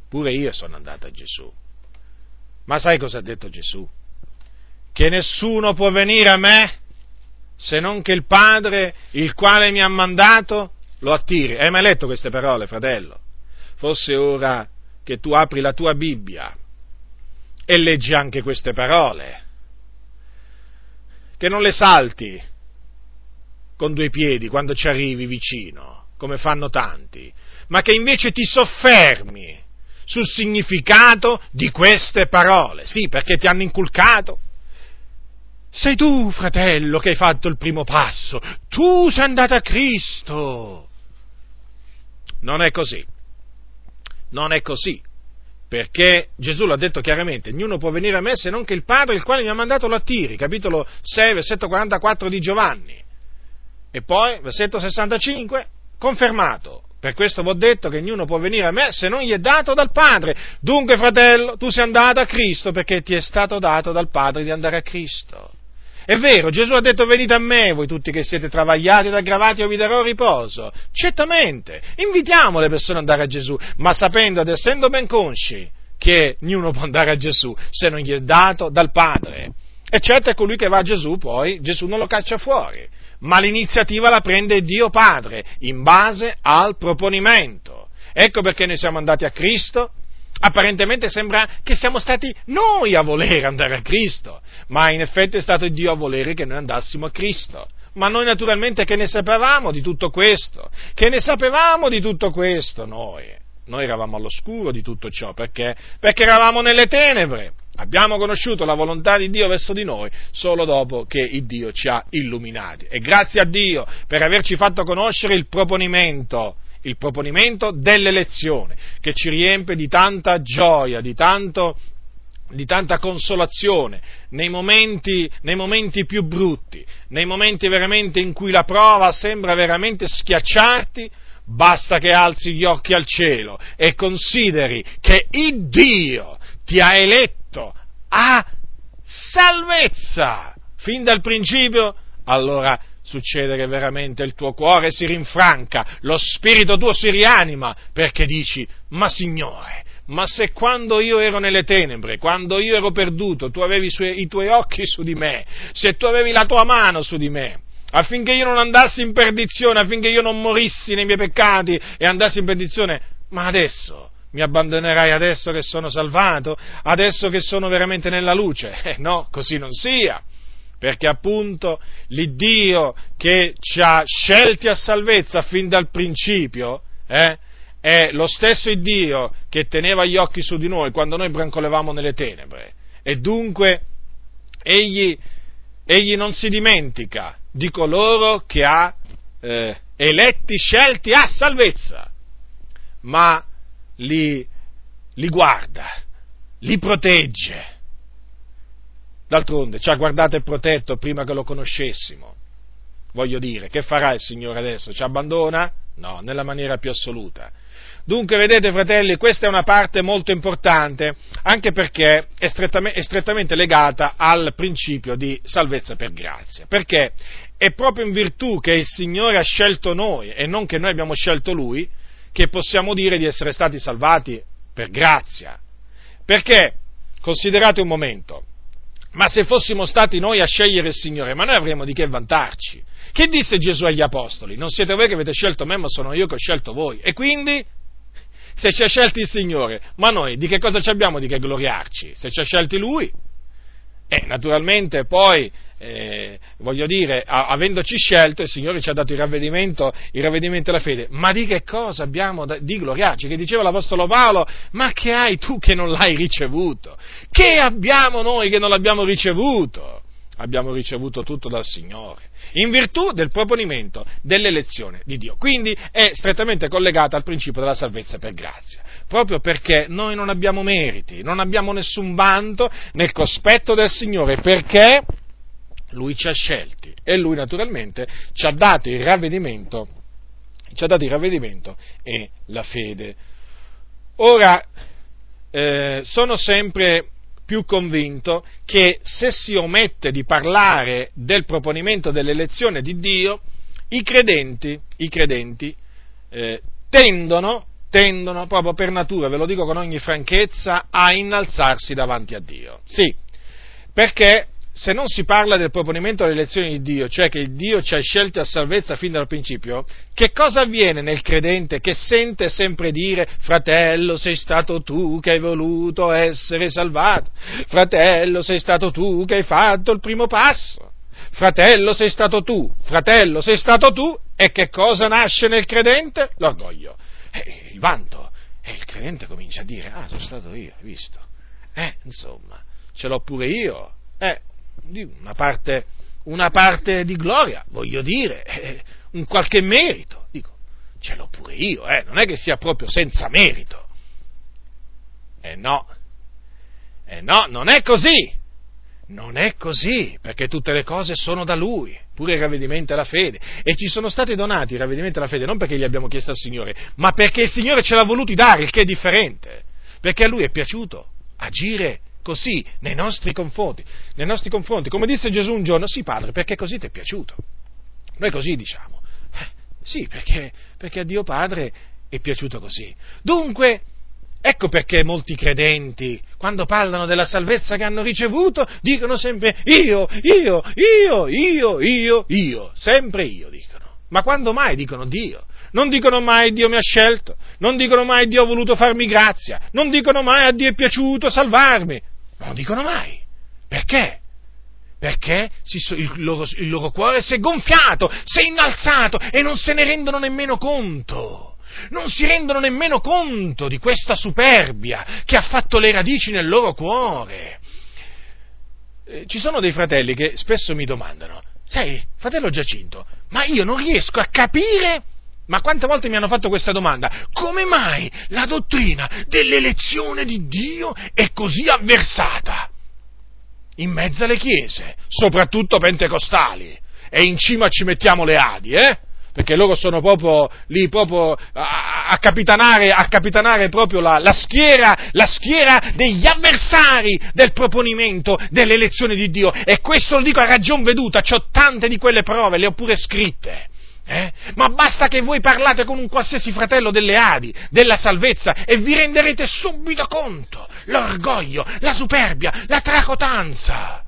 A: Pure io sono andato a Gesù. Ma sai cosa ha detto Gesù? Che nessuno può venire a me se non che il Padre, il quale mi ha mandato, lo attiri. Hai mai letto queste parole, fratello? Forse ora che tu apri la tua Bibbia e leggi anche queste parole, che non le salti con due piedi quando ci arrivi vicino, come fanno tanti, ma che invece ti soffermi sul significato di queste parole. Sì, perché ti hanno inculcato. Sei tu, fratello, che hai fatto il primo passo. Tu sei andato a Cristo. Non è così. Non è così. Perché Gesù l'ha detto chiaramente, ognuno può venire a me se non che il Padre il quale mi ha mandato lo attiri, capitolo 6, versetto 44 di Giovanni. E poi, versetto 65, confermato, per questo vi ho detto che ognuno può venire a me se non gli è dato dal Padre. Dunque, fratello, tu sei andato a Cristo perché ti è stato dato dal Padre di andare a Cristo. È vero, Gesù ha detto venite a me, voi tutti che siete travagliati ed aggravati, io vi darò riposo. Certamente, invitiamo le persone ad andare a Gesù, ma sapendo ed essendo ben consci che ognuno può andare a Gesù se non gli è dato dal Padre. E certo è colui che va a Gesù, poi Gesù non lo caccia fuori ma l'iniziativa la prende Dio Padre in base al proponimento. Ecco perché noi siamo andati a Cristo. Apparentemente sembra che siamo stati noi a volere andare a Cristo, ma in effetti è stato Dio a volere che noi andassimo a Cristo. Ma noi naturalmente che ne sapevamo di tutto questo? Che ne sapevamo di tutto questo noi? Noi eravamo all'oscuro di tutto ciò, perché? Perché eravamo nelle tenebre. Abbiamo conosciuto la volontà di Dio verso di noi solo dopo che il Dio ci ha illuminati. E grazie a Dio per averci fatto conoscere il proponimento, il proponimento dell'elezione, che ci riempie di tanta gioia, di, tanto, di tanta consolazione nei momenti, nei momenti più brutti, nei momenti veramente in cui la prova sembra veramente schiacciarti, basta che alzi gli occhi al cielo e consideri che il Dio ti ha eletto a salvezza. Fin dal principio, allora succede che veramente il tuo cuore si rinfranca, lo spirito tuo si rianima, perché dici, ma Signore, ma se quando io ero nelle tenebre, quando io ero perduto, tu avevi i tuoi occhi su di me, se tu avevi la tua mano su di me, affinché io non andassi in perdizione, affinché io non morissi nei miei peccati e andassi in perdizione, ma adesso mi abbandonerai adesso che sono salvato, adesso che sono veramente nella luce? [LAUGHS] Eh, no, così non sia, perché appunto l'Iddio che ci ha scelti a salvezza fin dal principio, eh, è lo stesso Iddio che teneva gli occhi su di noi quando noi brancolevamo nelle tenebre. E dunque egli, egli non si dimentica di coloro che ha eh, eletti, scelti a salvezza, ma li, li guarda, li protegge. D'altronde ci ha guardato e protetto prima che lo conoscessimo. Voglio dire, che farà il Signore adesso? Ci abbandona? No, nella maniera più assoluta. Dunque, vedete, fratelli, questa è una parte molto importante, anche perché è strettamente, è strettamente, legata al principio di salvezza per grazia. Perché è proprio in virtù che il Signore ha scelto noi e non che noi abbiamo scelto Lui, che possiamo dire di essere stati salvati per grazia. Perché, considerate un momento, ma se fossimo stati noi a scegliere il Signore, ma noi avremmo di che vantarci? Che disse Gesù agli Apostoli? Non siete voi che avete scelto me, ma sono io che ho scelto voi. E quindi, se ci ha scelti il Signore, ma noi di che cosa ci abbiamo di che gloriarci? Se ci ha scelti Lui? E naturalmente poi, eh, voglio dire, a, avendoci scelto, il Signore ci ha dato il ravvedimento, il ravvedimento della fede. Ma di che cosa abbiamo da, di gloriarci? Che diceva l'Apostolo Paolo, ma che hai tu che non l'hai ricevuto? Che abbiamo noi che non l'abbiamo ricevuto? Abbiamo ricevuto tutto dal Signore, in virtù del proponimento dell'elezione di Dio. Quindi è strettamente collegata al principio della salvezza per grazia proprio perché noi non abbiamo meriti, non abbiamo nessun vanto nel cospetto del Signore, perché Lui ci ha scelti e Lui naturalmente ci ha dato il ravvedimento, ci ha dato il ravvedimento e la fede. Ora, eh, sono sempre più convinto che se si omette di parlare del proponimento dell'elezione di Dio, i credenti, i credenti eh, tendono, tendono proprio per natura, ve lo dico con ogni franchezza, a innalzarsi davanti a Dio. Sì, perché se non si parla del proponimento dell'elezione di Dio, cioè che Dio ci ha scelti a salvezza fin dal principio, che cosa avviene nel credente che sente sempre dire fratello sei stato tu che hai voluto essere salvato, fratello sei stato tu che hai fatto il primo passo, fratello sei stato tu, fratello sei stato tu, e che cosa nasce nel credente? L'orgoglio, eh, il vanto, e il credente comincia a dire ah sono stato io, hai visto? Eh, insomma, ce l'ho pure io, eh, una parte, una parte di gloria, voglio dire, eh, un qualche merito, dico, ce l'ho pure io, eh, non è che sia proprio senza merito. Eh no, eh no, non è così, non è così, perché tutte le cose sono da Lui, pure il ravvedimento e la fede. E ci sono stati donati il ravvedimento e la fede non perché gli abbiamo chiesto al Signore, ma perché il Signore ce l'ha voluti dare, il che è differente. Perché a Lui è piaciuto agire così nei nostri confronti, nei nostri confronti. Come disse Gesù un giorno, sì padre, perché così ti è piaciuto. Noi così diciamo. Eh, sì, perché, perché a Dio Padre è piaciuto così. Dunque, Ecco perché molti credenti, quando parlano della salvezza che hanno ricevuto, dicono sempre io, io, io, io, io, io, sempre io dicono. Ma quando mai dicono Dio? Non dicono mai Dio mi ha scelto, non dicono mai Dio ha voluto farmi grazia, non dicono mai a Dio è piaciuto salvarmi. Non dicono mai. Perché? Perché il loro, il loro cuore si è gonfiato, si è innalzato e non se ne rendono nemmeno conto. Non si rendono nemmeno conto di questa superbia che ha fatto le radici nel loro cuore. Eh, ci sono dei fratelli che spesso mi domandano, sai, fratello Giacinto, ma io non riesco a capire ma quante volte mi hanno fatto questa domanda? Come mai la dottrina dell'elezione di Dio è così avversata? In mezzo alle chiese, soprattutto pentecostali, e in cima ci mettiamo le Adi, eh? Perché loro sono proprio lì proprio a, a capitanare, a capitanare proprio la, la, schiera, la schiera degli avversari del proponimento dell'elezione di Dio. E questo lo dico a ragion veduta, ho tante di quelle prove, le ho pure scritte. Eh? Ma basta che voi parlate con un qualsiasi fratello delle Adi, della salvezza, e vi renderete subito conto l'orgoglio, la superbia, la tracotanza.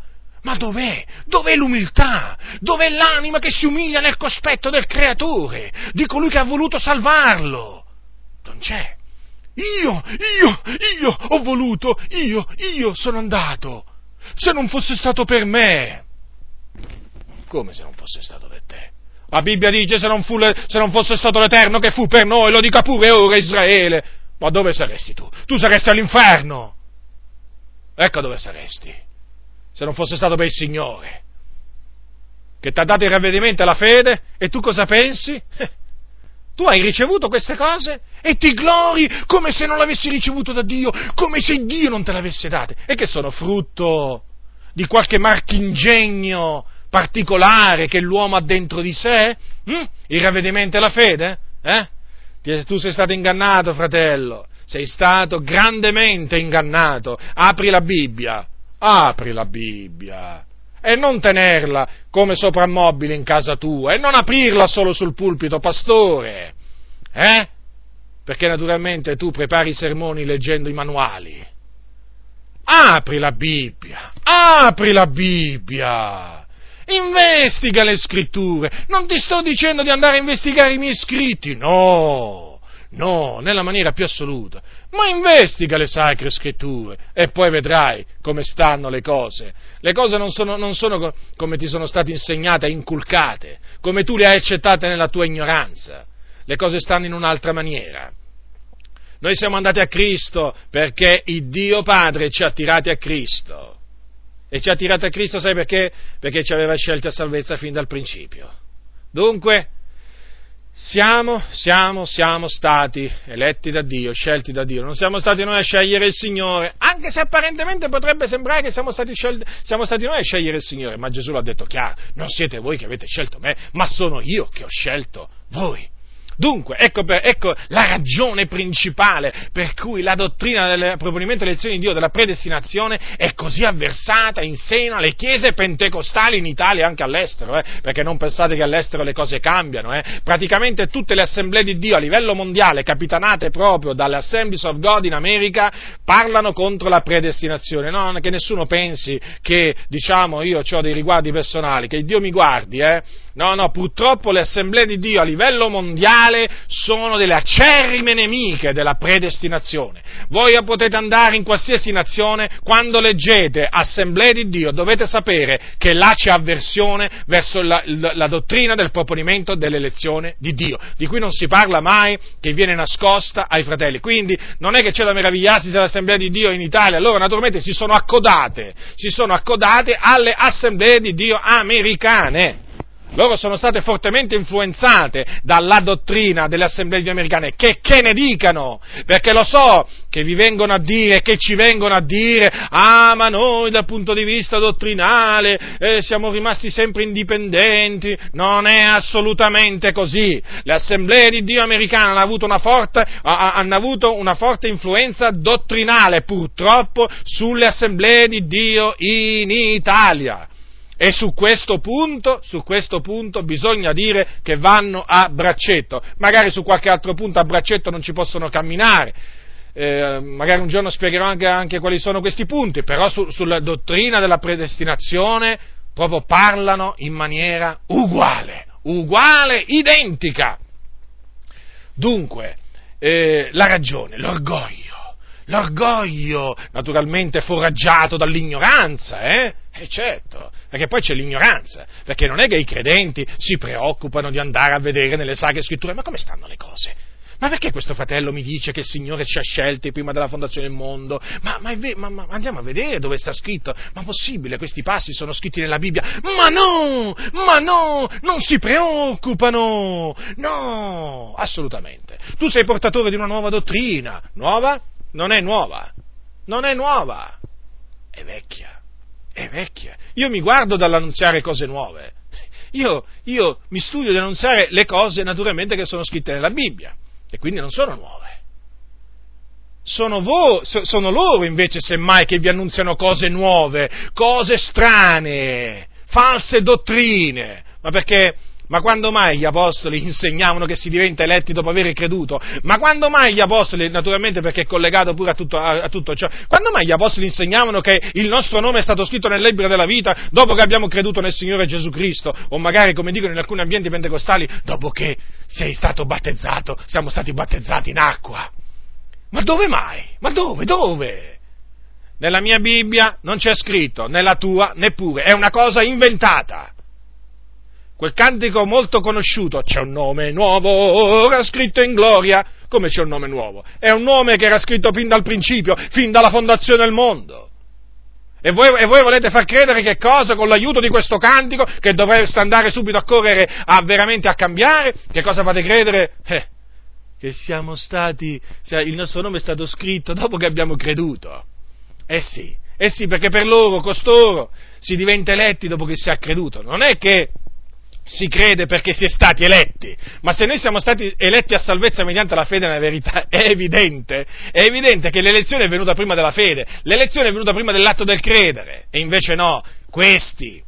A: Ma dov'è? Dov'è l'umiltà? Dov'è l'anima che si umilia nel cospetto del Creatore, di colui che ha voluto salvarlo? Non c'è. Io, io, io ho voluto, io, io sono andato. Se non fosse stato per me. Come se non fosse stato per te? La Bibbia dice se non, fu, se non fosse stato l'Eterno che fu per noi, lo dica pure ora Israele. Ma dove saresti tu? Tu saresti all'inferno. Ecco dove saresti. Se non fosse stato per il Signore. Che ti ha dato il ravvedimento e la fede. E tu cosa pensi? [LAUGHS] Tu hai ricevuto queste cose e ti glori come se non l'avessi ricevuto da Dio, come se Dio non te l'avesse date. E che sono frutto di qualche marchingegno particolare che l'uomo ha dentro di sé? Hm? Il ravvedimento e la fede? Eh? Tu sei stato ingannato, fratello, sei stato grandemente ingannato. Apri la Bibbia, apri la Bibbia e non tenerla come soprammobile in casa tua e non aprirla solo sul pulpito, pastore. Eh? Perché naturalmente tu prepari i sermoni leggendo i manuali. Apri la Bibbia, apri la Bibbia investiga le scritture. Non ti sto dicendo di andare a investigare i miei scritti, no, no, nella maniera più assoluta. Ma investiga le sacre scritture e poi vedrai come stanno le cose. Le cose non sono, non sono come ti sono state insegnate inculcate, come tu le hai accettate nella tua ignoranza. Le cose stanno in un'altra maniera. Noi siamo andati a Cristo perché il Dio Padre ci ha tirati a Cristo. E ci ha tirato a Cristo, sai perché? Perché ci aveva scelto a salvezza fin dal principio. Dunque, Siamo, siamo, siamo stati eletti da Dio, scelti da Dio, non siamo stati noi a scegliere il Signore, anche se apparentemente potrebbe sembrare che siamo stati, scelti, siamo stati noi a scegliere il Signore, ma Gesù l'ha detto chiaro, non siete voi che avete scelto me, ma sono io che ho scelto voi. Dunque, ecco, per, ecco, la ragione principale per cui la dottrina del proponimento delle elezioni di Dio, della predestinazione, è così avversata in seno alle chiese pentecostali in Italia e anche all'estero, eh, perché non pensate che all'estero le cose cambiano. Eh. Praticamente tutte le assemblee di Dio a livello mondiale, capitanate proprio dalle Assemblies of God in America, parlano contro la predestinazione. No, che nessuno pensi che, diciamo, io ho dei riguardi personali, che Dio mi guardi, eh No, no, purtroppo le assemblee di Dio a livello mondiale sono delle acerrime nemiche della predestinazione. Voi potete andare in qualsiasi nazione, quando leggete assemblee di Dio dovete sapere che là c'è avversione verso la, la, la dottrina del proponimento dell'elezione di Dio, di cui non si parla mai, che viene nascosta ai fratelli. Quindi non è che c'è da meravigliarsi se l'assemblea di Dio in Italia, loro naturalmente si sono accodate, si sono accodate alle assemblee di Dio americane loro sono state fortemente influenzate dalla dottrina delle assemblee americane, che, che ne dicano, perché lo so che vi vengono a dire, che ci vengono a dire, ah ma noi dal punto di vista dottrinale eh, siamo rimasti sempre indipendenti, non è assolutamente così, le assemblee di Dio americane hanno avuto una forte, hanno avuto una forte influenza dottrinale purtroppo sulle assemblee di Dio in Italia. E su questo punto, su questo punto bisogna dire che vanno a braccetto. Magari su qualche altro punto a braccetto non ci possono camminare. Eh, magari un giorno spiegherò anche, anche, quali sono questi punti, però su, sulla dottrina della predestinazione proprio parlano in maniera uguale, uguale, identica. Dunque, eh, la ragione, l'orgoglio l'orgoglio, naturalmente foraggiato dall'ignoranza, eh? Eh certo, perché poi c'è l'ignoranza, perché non è che i credenti si preoccupano di andare a vedere nelle sacre scritture, ma come stanno le cose? Ma perché questo fratello mi dice che il Signore ci ha scelti prima della fondazione del mondo? Ma, ma, ma, ma, andiamo a vedere dove sta scritto. Ma possibile, questi passi sono scritti nella Bibbia? Ma no, ma no, non si preoccupano. No, assolutamente. Tu sei portatore di una nuova dottrina. Nuova? Non è nuova, non è nuova, è vecchia, è vecchia. Io mi guardo dall'annunziare cose nuove. Io, io mi studio di annunziare le cose naturalmente che sono scritte nella Bibbia e quindi non sono nuove. Sono, vo- sono loro invece semmai che vi annunziano cose nuove, cose strane, false dottrine, ma perché ma quando mai gli apostoli [LAUGHS] insegnavano che si diventa eletti dopo aver creduto? Ma quando mai gli apostoli, naturalmente perché è collegato pure a tutto, a, a tutto, ciò, quando mai gli apostoli insegnavano che il nostro nome è stato scritto nel libro della vita dopo che abbiamo creduto nel Signore Gesù Cristo? O magari, come dicono in alcuni ambienti pentecostali, dopo che sei stato battezzato, siamo stati battezzati in acqua? Ma dove mai? Ma dove? Dove? Nella mia Bibbia non c'è scritto, nella tua neppure, è una cosa inventata quel cantico molto conosciuto, c'è un nome nuovo, ora scritto in gloria. Come c'è un nome nuovo? È un nome che era scritto fin dal principio, fin dalla fondazione del mondo. E voi, e voi, volete far credere che cosa? Con l'aiuto di questo cantico, che dovreste andare subito a correre a veramente a cambiare? Che cosa fate credere? Eh, che siamo stati, il nostro nome è stato scritto dopo che abbiamo creduto. Eh sì, eh sì, perché per loro, costoro, si diventa eletti dopo che si è creduto. Non è che si crede perché si è stati eletti, ma se noi siamo stati eletti a salvezza mediante la fede nella verità, [LAUGHS] è evidente, è evidente che l'elezione è venuta prima della fede, l'elezione è venuta prima dell'atto del credere, e invece no, questi,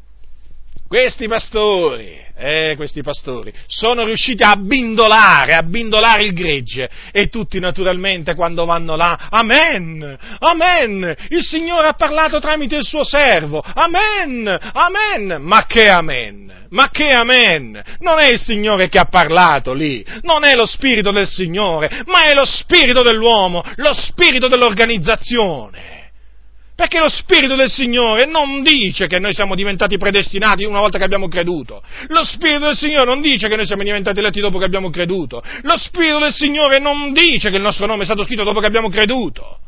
A: questi pastori, eh, questi pastori, sono riusciti a bindolare, a bindolare il gregge. E tutti naturalmente quando vanno là, amen, amen, il Signore ha parlato tramite il suo servo, amen, amen, ma che amen? Ma che amen! Non è il Signore che ha parlato lì, non è lo spirito del Signore, ma è lo spirito dell'uomo, lo spirito dell'organizzazione. Perché lo Spirito del Signore non dice che noi siamo diventati predestinati una volta che abbiamo creduto. Lo Spirito del Signore non dice che noi siamo diventati eletti dopo che abbiamo creduto. Lo Spirito del Signore non dice che il nostro nome è stato scritto dopo che abbiamo creduto.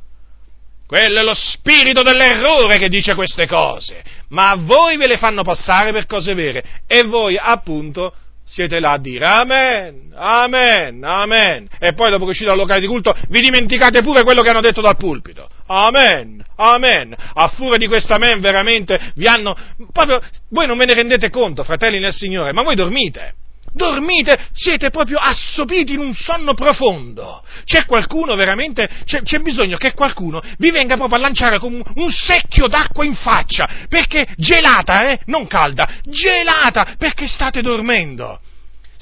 A: Quello è lo spirito dell'errore che dice queste cose, ma a voi ve le fanno passare per cose vere e voi appunto siete là a dire Amen, Amen, Amen. E poi dopo che uscite dal locale di culto vi dimenticate pure quello che hanno detto dal pulpito. Amen, Amen. A furia di questo Amen veramente vi hanno... Proprio, voi non ve ne rendete conto, fratelli nel Signore, ma voi dormite dormite, siete proprio assopiti in un sonno profondo. C'è qualcuno veramente, c'è, c'è, bisogno che qualcuno vi venga proprio a lanciare come un secchio d'acqua in faccia, perché gelata, eh, non calda, gelata, perché state dormendo.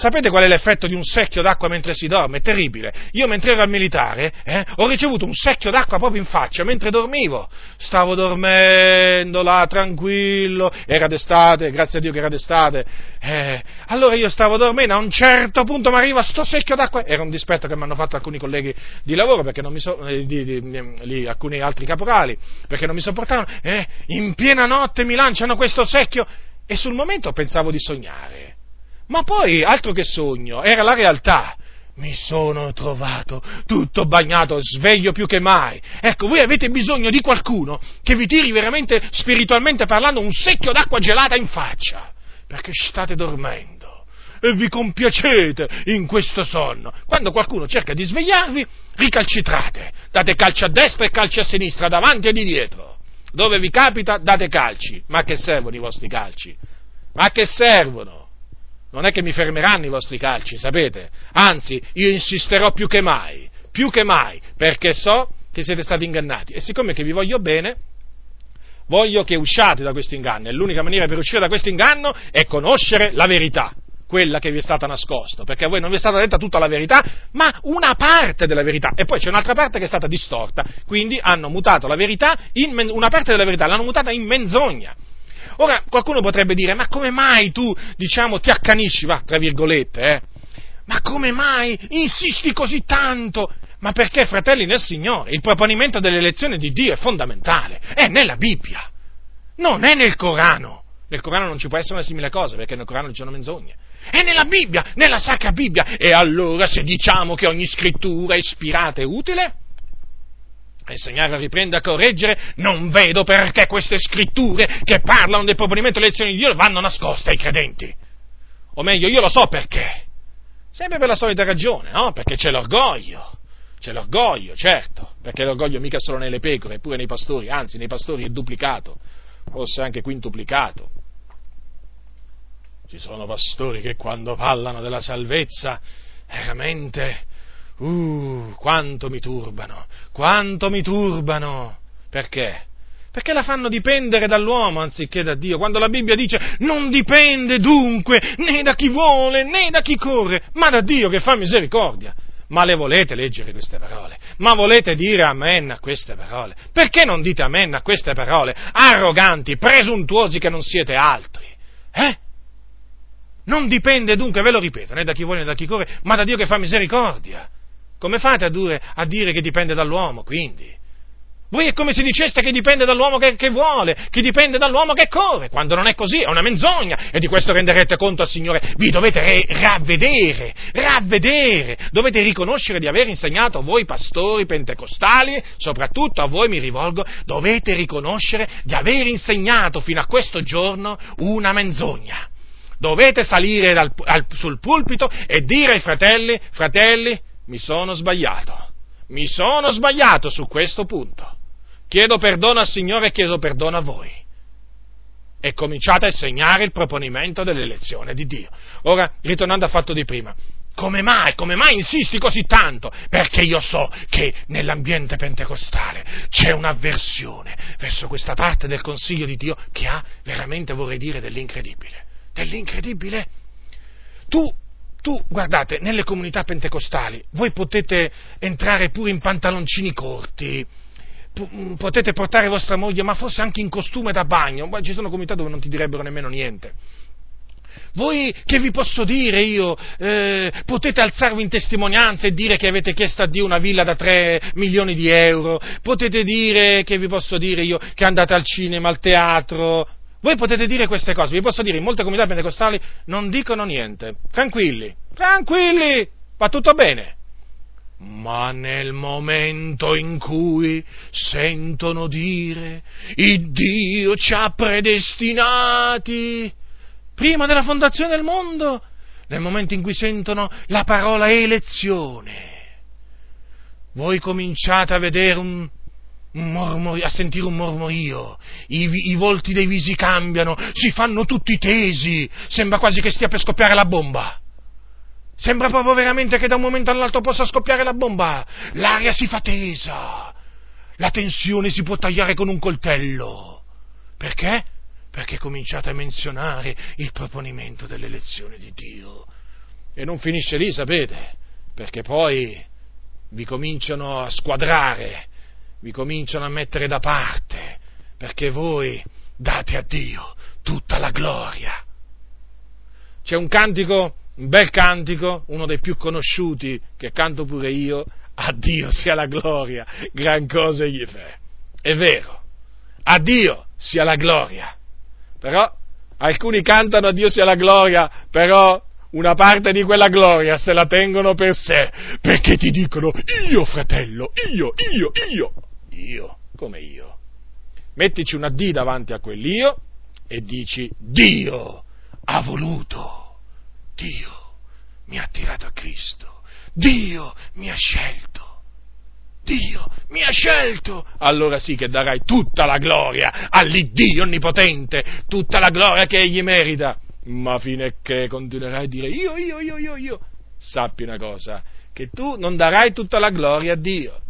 A: Sapete qual è l'effetto di un secchio d'acqua mentre si dorme? È terribile. Io mentre ero al militare eh, ho ricevuto un secchio d'acqua proprio in faccia mentre dormivo. Stavo dormendo là tranquillo, era d'estate, grazie a Dio che era d'estate. Eh, allora io stavo dormendo, a un certo punto mi arriva sto secchio d'acqua. Era un dispetto che mi hanno fatto alcuni colleghi di lavoro, so, eh, di, di, di, alcuni altri caporali, perché non mi sopportavano. Eh, in piena notte mi lanciano questo secchio e sul momento pensavo di sognare. Ma poi, altro che sogno, era la realtà. Mi sono trovato tutto bagnato, sveglio più che mai. Ecco, voi avete bisogno di qualcuno che vi tiri veramente, spiritualmente parlando, un secchio d'acqua gelata in faccia, perché state dormendo e vi compiacete in questo sonno. Quando qualcuno cerca di svegliarvi, ricalcitrate, date calci a destra e calci a sinistra, davanti e di dietro. Dove vi capita, date calci. Ma che servono i vostri calci? Ma che servono? Non è che mi fermeranno i vostri calci, sapete? Anzi, io insisterò più che mai, più che mai, perché so che siete stati ingannati. E siccome che vi voglio bene, voglio che usciate da questo inganno. E l'unica maniera per uscire da questo inganno è conoscere la verità, quella che vi è stata nascosta, perché a voi non vi è stata detta tutta la verità, ma una parte della verità. E poi c'è un'altra parte che è stata distorta, quindi hanno mutato la verità, in, una parte della verità l'hanno mutata in menzogna. Ora, qualcuno potrebbe dire, ma come mai tu, diciamo, ti accanisci, va, tra virgolette, eh? Ma come mai insisti così tanto? Ma perché, fratelli nel Signore, il proponimento dell'elezione di Dio è fondamentale, è nella Bibbia, non è nel Corano. Nel Corano non ci può essere una simile cosa, perché nel Corano ci sono menzogne. È nella Bibbia, nella Sacra Bibbia. E allora se diciamo che ogni scrittura è ispirata e utile, a insegnare, a riprendere, a correggere, non vedo perché queste scritture che parlano del proponimento delle elezioni di Dio vanno nascoste ai credenti. O meglio, io lo so perché. Sempre per la solita ragione, no? Perché c'è l'orgoglio. C'è l'orgoglio, certo, perché l'orgoglio mica solo nelle pecore, pure nei pastori, anzi nei pastori è duplicato, forse anche quintuplicato. Ci sono pastori che quando parlano della salvezza veramente Uh, quanto mi turbano, quanto mi turbano. Perché? Perché la fanno dipendere dall'uomo anziché da Dio. Quando la Bibbia dice non dipende dunque né da chi vuole né da chi corre, ma da Dio che fa misericordia. Ma le volete leggere queste parole? Ma volete dire amen a queste parole? Perché non dite amen a queste parole? Arroganti, presuntuosi che non siete altri. Eh? Non dipende dunque, ve lo ripeto, né da chi vuole né da chi corre, ma da Dio che fa misericordia. Come fate a, dure, a dire che dipende dall'uomo, quindi? Voi è come se diceste che dipende dall'uomo che, che, vuole, che dipende dall'uomo che corre, quando non è così, è una menzogna, e di questo renderete conto al Signore. Vi dovete re- ravvedere, ravvedere, dovete riconoscere di aver insegnato voi pastori pentecostali, soprattutto a voi mi rivolgo, dovete riconoscere di aver insegnato fino a questo giorno una menzogna. Dovete salire dal, al, sul pulpito e dire ai fratelli, fratelli, mi sono sbagliato, mi sono sbagliato su questo punto. Chiedo perdono al Signore e chiedo perdono a voi. E cominciate a insegnare il proponimento dell'elezione di Dio. Ora, ritornando al fatto di prima, come mai, come mai insisti così tanto? Perché io so che nell'ambiente pentecostale c'è un'avversione verso questa parte del consiglio di Dio che ha veramente, vorrei dire, dell'incredibile. Dell'incredibile. Tu tu, guardate, nelle comunità pentecostali voi potete entrare pure in pantaloncini corti, mm, potete portare vostra moglie, ma forse anche in costume da bagno, ci sono comunità dove non ti direbbero nemmeno niente. Voi che vi posso dire io, eh, potete alzarvi in testimonianza e dire che avete chiesto a Dio una villa da 3 milioni di euro, potete dire che vi posso dire io che andate al cinema, al teatro, voi potete dire queste cose, vi posso dire, in molte comunità pentecostali non dicono niente. Tranquilli, tranquilli, va tutto bene. Ma nel momento in cui sentono dire il Dio ci ha predestinati prima della fondazione del mondo, nel momento in cui sentono la parola elezione, voi cominciate a vedere un, un mormorio, a sentire un mormorio, I, i volti dei visi cambiano, si fanno tutti tesi, sembra quasi che stia per scoppiare la bomba. Sembra proprio veramente che da un momento all'altro possa scoppiare la bomba. L'aria si fa tesa. La tensione si può tagliare con un coltello. Perché? Perché cominciate a menzionare il proponimento dell'elezione di Dio. E non finisce lì, sapete? Perché poi vi cominciano a squadrare, vi cominciano a mettere da parte, perché voi date a Dio tutta la gloria. C'è un cantico un bel cantico, uno dei più conosciuti, che canto pure io, a Dio sia la gloria, gran cosa gli fa. È vero, a Dio sia la gloria. Però alcuni cantano a Dio sia la gloria, però una parte di quella gloria se la tengono per sé, perché ti dicono io fratello, io, io, io, io, come io. Mettici una D davanti a quell'io e dici Dio ha voluto. Dio mi ha attirato a Cristo, Dio mi ha scelto. Dio mi ha scelto, allora sì che darai tutta la gloria all'Iddio onnipotente, tutta la gloria che egli merita. Ma che continuerai a dire io, io, io, io, io, sappi una cosa, che tu non darai tutta la gloria a Dio.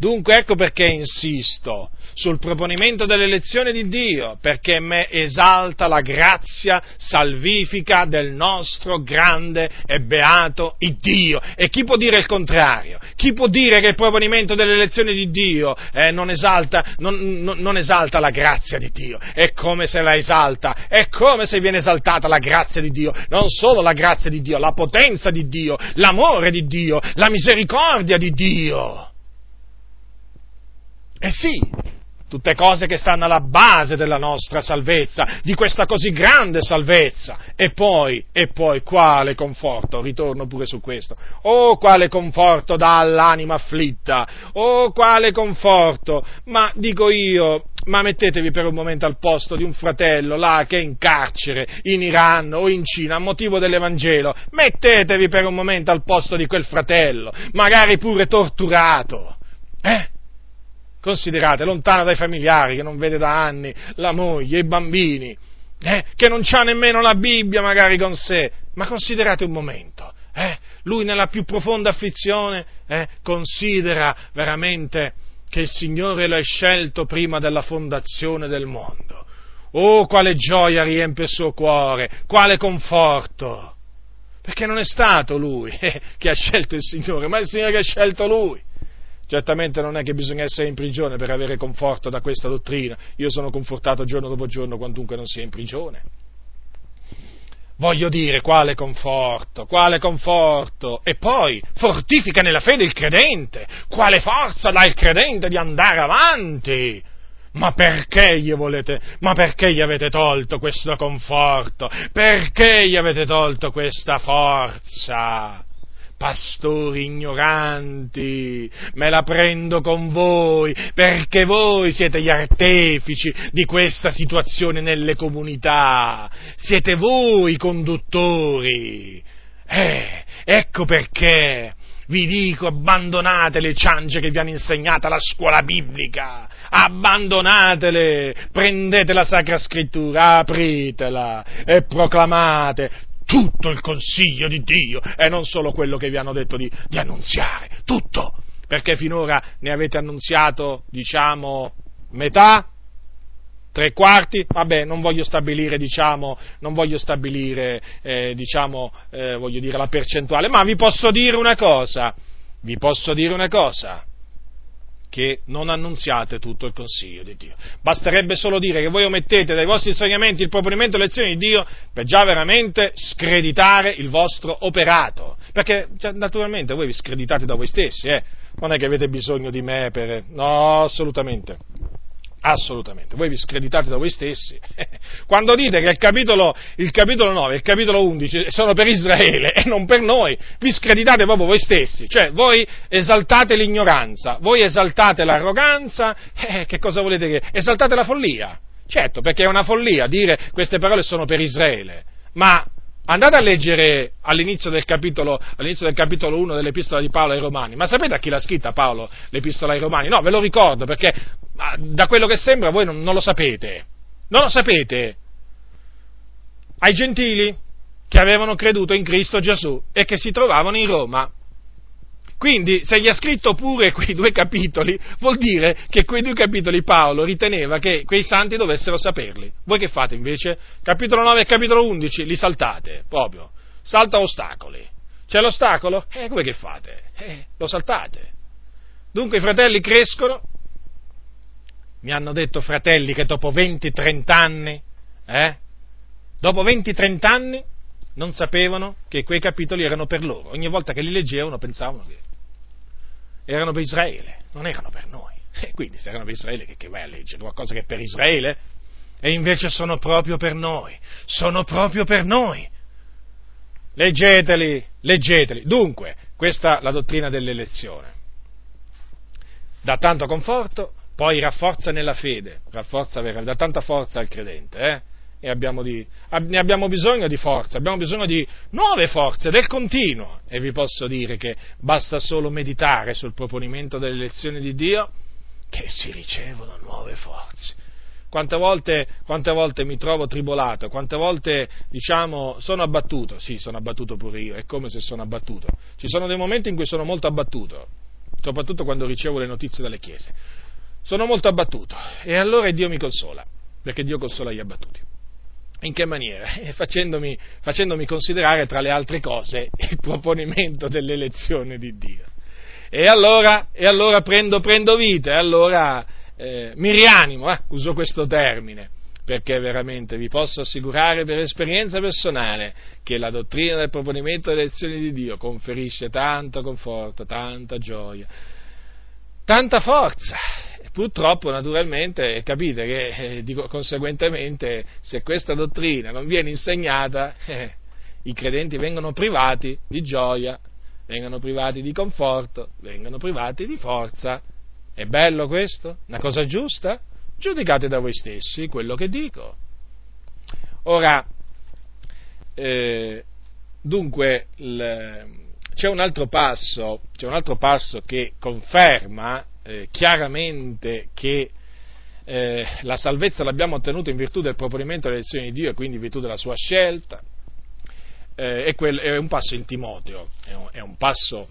A: Dunque ecco perché insisto sul proponimento dell'elezione di Dio, perché me esalta la grazia salvifica del nostro grande e beato Dio. E chi può dire il contrario? Chi può dire che il proponimento dell'elezione di Dio eh, non, esalta, non, non, non esalta la grazia di Dio? È come se la esalta, è come se viene esaltata la grazia di Dio, non solo la grazia di Dio, la potenza di Dio, l'amore di Dio, la misericordia di Dio. Eh sì, tutte cose che stanno alla base della nostra salvezza, di questa così grande salvezza. E poi, e poi, quale conforto, ritorno pure su questo, oh quale conforto dà all'anima afflitta, oh quale conforto, ma dico io, ma mettetevi per un momento al posto di un fratello là che è in carcere in Iran o in Cina a motivo dell'Evangelo, mettetevi per un momento al posto di quel fratello, magari pure torturato, eh? Considerate, lontano dai familiari, che non vede da anni la moglie, i bambini, eh, che non ha nemmeno la Bibbia magari con sé, ma considerate un momento, eh, lui nella più profonda afflizione eh, considera veramente che il Signore lo ha scelto prima della fondazione del mondo. Oh, quale gioia riempie il suo cuore, quale conforto! Perché non è stato lui eh, che ha scelto il Signore, ma il Signore che ha scelto lui. Certamente non è che bisogna essere in prigione per avere conforto da questa dottrina. Io sono confortato giorno dopo giorno quantunque non sia in prigione. Voglio dire, quale conforto, quale conforto. E poi fortifica nella fede il credente. Quale forza dà il credente di andare avanti. Ma perché gli volete, ma perché gli avete tolto questo conforto? Perché gli avete tolto questa forza? Pastori ignoranti, me la prendo con voi, perché voi siete gli artefici di questa situazione nelle comunità, siete voi i conduttori. Eh, ecco perché vi dico abbandonate le ciance che vi hanno insegnato la scuola biblica, abbandonatele, prendete la Sacra Scrittura, apritela e proclamate tutto il consiglio di Dio e non solo quello che vi hanno detto di, di annunziare, tutto, perché finora ne avete annunziato, diciamo, metà, tre quarti, vabbè, non voglio stabilire, diciamo, non voglio stabilire, eh, diciamo, eh, voglio dire la percentuale, ma vi posso dire una cosa, vi posso dire una cosa, che non annunziate tutto il consiglio di Dio. Basterebbe solo dire che voi omettete dai vostri insegnamenti il proponimento delle lezioni di Dio per già veramente screditare il vostro operato. Perché cioè, naturalmente voi vi screditate da voi stessi, eh? non è che avete bisogno di me per... No, assolutamente. Assolutamente, voi vi screditate da voi stessi. [LAUGHS] Quando dite che il capitolo, il capitolo 9 e il capitolo 11 sono per Israele e non per noi, vi screditate proprio voi stessi. Cioè, voi esaltate l'ignoranza, voi esaltate l'arroganza, [LAUGHS] eh, che cosa volete che... Esaltate la follia. Certo, perché è una follia dire queste parole sono per Israele, ma Andate a leggere all'inizio del, capitolo, all'inizio del capitolo 1 dell'Epistola di Paolo ai Romani, ma sapete a chi l'ha scritta Paolo l'Epistola ai Romani? No, ve lo ricordo perché da quello che sembra voi non, non lo sapete. Non lo sapete. Ai gentili che avevano creduto in Cristo Gesù e che si trovavano in Roma. Quindi, se gli ha scritto pure quei due capitoli, vuol dire che quei due capitoli Paolo riteneva che quei santi dovessero saperli. Voi che fate invece? Capitolo 9 e capitolo 11 li saltate, proprio. Salta ostacoli. C'è l'ostacolo? Eh, voi che fate? Eh, lo saltate. Dunque i fratelli crescono. Mi hanno detto fratelli che dopo 20-30 anni, eh, dopo 20-30 anni, non sapevano che quei capitoli erano per loro. Ogni volta che li leggevano pensavano che erano per Israele, non erano per noi. E quindi se erano per Israele che, che vai a leggere? Qualcosa che è per Israele? E invece sono proprio per noi, sono proprio per noi. Leggeteli, leggeteli. Dunque, questa è la dottrina dell'elezione. Dà tanto conforto, poi rafforza nella fede, rafforza, dà tanta forza al credente, eh? E abbiamo di, ne abbiamo bisogno di forza, abbiamo bisogno di nuove forze, del continuo. E vi posso dire che basta solo meditare sul proponimento delle lezioni di Dio che si ricevono nuove forze. Quante volte, quante volte, mi trovo tribolato, quante volte diciamo sono abbattuto, sì sono abbattuto pure io, è come se sono abbattuto. Ci sono dei momenti in cui sono molto abbattuto, soprattutto quando ricevo le notizie dalle chiese. Sono molto abbattuto e allora Dio mi consola, perché Dio consola gli abbattuti. In che maniera? [LAUGHS] Facendomi, facendomi, considerare tra le altre cose [LAUGHS] il proponimento dell'elezione di Dio. E allora, e allora prendo, prendo, vita, e allora eh, mi rianimo, eh, uso questo termine, perché veramente vi posso assicurare per esperienza personale che la dottrina del proponimento dell'elezione di Dio conferisce tanto conforto, tanta gioia, tanta forza Purtroppo, naturalmente, capite che eh, dico, conseguentemente, se questa dottrina non viene insegnata, eh, i credenti vengono privati di gioia, vengono privati di conforto, vengono privati di forza. È bello questo? Una cosa giusta? Giudicate da voi stessi quello che dico. Ora, eh, dunque, il, c'è, un passo, c'è un altro passo che conferma eh, chiaramente che eh, la salvezza l'abbiamo ottenuta in virtù del proponimento delle elezioni di Dio e quindi in virtù della sua scelta, eh, è, quel, è, un passo in Timoteo, è un, è un passo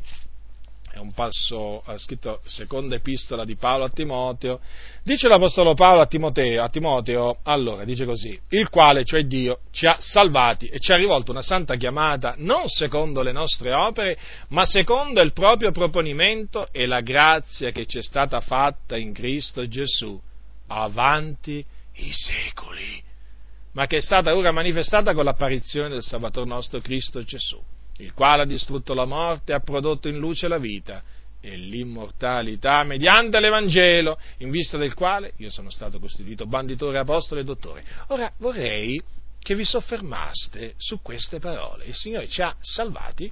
A: è un passo, ha scritto seconda epistola di Paolo a Timoteo, dice l'Apostolo Paolo a Timoteo, a Timoteo, allora dice così, il quale, cioè Dio, ci ha salvati e ci ha rivolto una santa chiamata non secondo le nostre opere, ma secondo il proprio proponimento e la grazia che ci è stata fatta in Cristo Gesù, avanti i secoli, ma che è stata ora manifestata con l'apparizione del Salvatore nostro Cristo Gesù il quale ha distrutto la morte e ha prodotto in luce la vita e l'immortalità mediante l'Evangelo, in vista del quale io sono stato costituito banditore, apostolo e dottore. Ora vorrei che vi soffermaste su queste parole. Il Signore ci ha salvati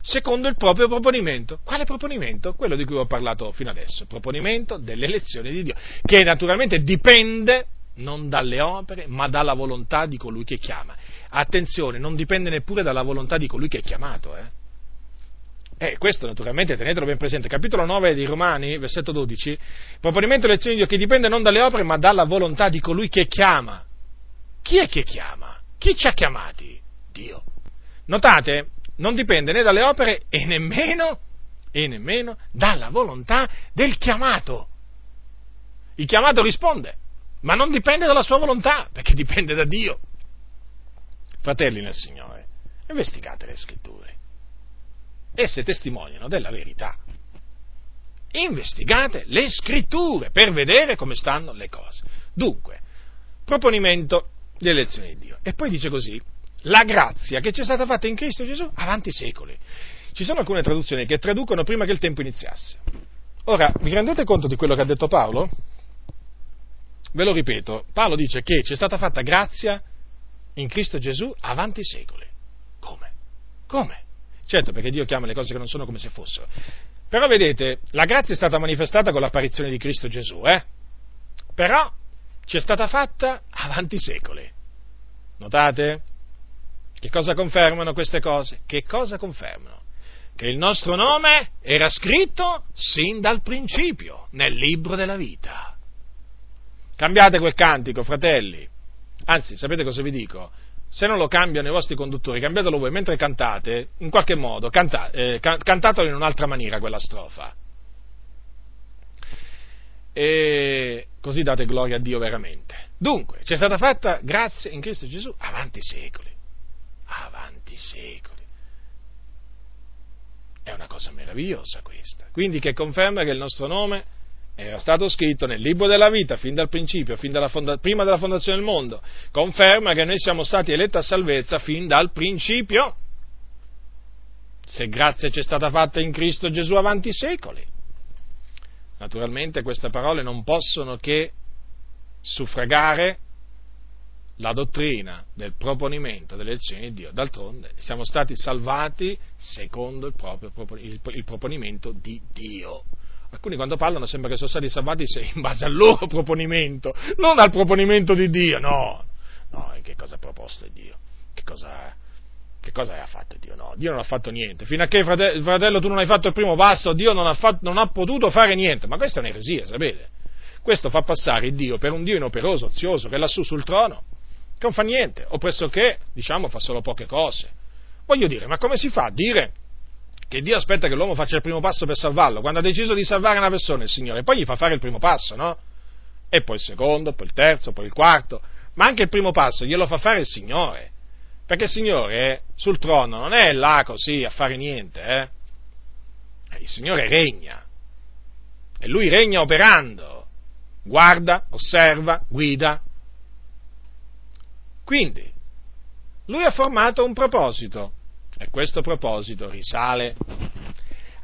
A: secondo il proprio proponimento. Quale proponimento? Quello di cui ho parlato fino adesso, proponimento dell'elezione di Dio, che naturalmente dipende non dalle opere, ma dalla volontà di colui che chiama. Attenzione, non dipende neppure dalla volontà di colui che è chiamato. Eh? Eh, questo naturalmente tenetelo ben presente. Capitolo 9 di Romani, versetto 12, proponimento lezioni di Dio che dipende non dalle opere ma dalla volontà di colui che chiama. Chi è che chiama? Chi ci ha chiamati? Dio. Notate, non dipende né dalle opere e nemmeno, e nemmeno dalla volontà del chiamato. Il chiamato risponde, ma non dipende dalla sua volontà, perché dipende da Dio. Fratelli nel Signore, investigate le scritture. Esse testimoniano della verità. Investigate le scritture per vedere come stanno le cose. Dunque, proponimento di elezione di Dio. E poi dice così, la grazia che ci è stata fatta in Cristo Gesù avanti i secoli. Ci sono alcune traduzioni che traducono prima che il tempo iniziasse. Ora, vi rendete conto di quello che ha detto Paolo? Ve lo ripeto, Paolo dice che ci è stata fatta grazia in Cristo Gesù avanti i secoli. Come? Come? Certo, perché Dio chiama le cose che non sono come se fossero. Però vedete, la grazia è stata manifestata con l'apparizione di Cristo Gesù, eh? Però ci è stata fatta avanti i secoli. Notate? Che cosa confermano queste cose? Che cosa confermano? Che il nostro nome era scritto sin dal principio nel libro della vita. Cambiate quel cantico, fratelli. Anzi, sapete cosa vi dico? Se non lo cambiano i vostri conduttori, cambiatelo voi mentre cantate, in qualche modo, canta, eh, cantatelo in un'altra maniera quella strofa. E così date gloria a Dio veramente. Dunque, ci è stata fatta grazia in Cristo Gesù avanti secoli. Avanti secoli. È una cosa meravigliosa questa. Quindi che conferma che il nostro nome era stato scritto nel libro della vita fin dal principio, fin dalla fonda- prima della fondazione del mondo, conferma che noi siamo stati eletti a salvezza fin dal principio, se grazia ci è stata fatta in Cristo Gesù avanti secoli. Naturalmente queste parole non possono che suffragare la dottrina del proponimento delle elezioni di Dio. D'altronde siamo stati salvati secondo il, proprio, il proponimento di Dio. Alcuni quando parlano sembra che sono stati salvati in base al loro proponimento, non al proponimento di Dio, no. No, che cosa ha proposto Dio? Che cosa, che cosa ha fatto Dio? No, Dio non ha fatto niente. Fino a che, fratello, fratello tu non hai fatto il primo passo, Dio non ha, fatto, non ha potuto fare niente. Ma questa è un'eresia, sapete? Questo fa passare Dio per un Dio inoperoso, ozioso, che è lassù sul trono, che non fa niente, o pressoché, diciamo, fa solo poche cose. Voglio dire, ma come si fa a dire che Dio aspetta che l'uomo faccia il primo passo per salvarlo, quando ha deciso di salvare una persona, il Signore, poi gli fa fare il primo passo, no? E poi il secondo, poi il terzo, poi il quarto, ma anche il primo passo glielo fa fare il Signore, perché il Signore sul trono non è là così a fare niente, eh? Il Signore regna, e Lui regna operando, guarda, osserva, guida. Quindi, Lui ha formato un proposito, e questo proposito risale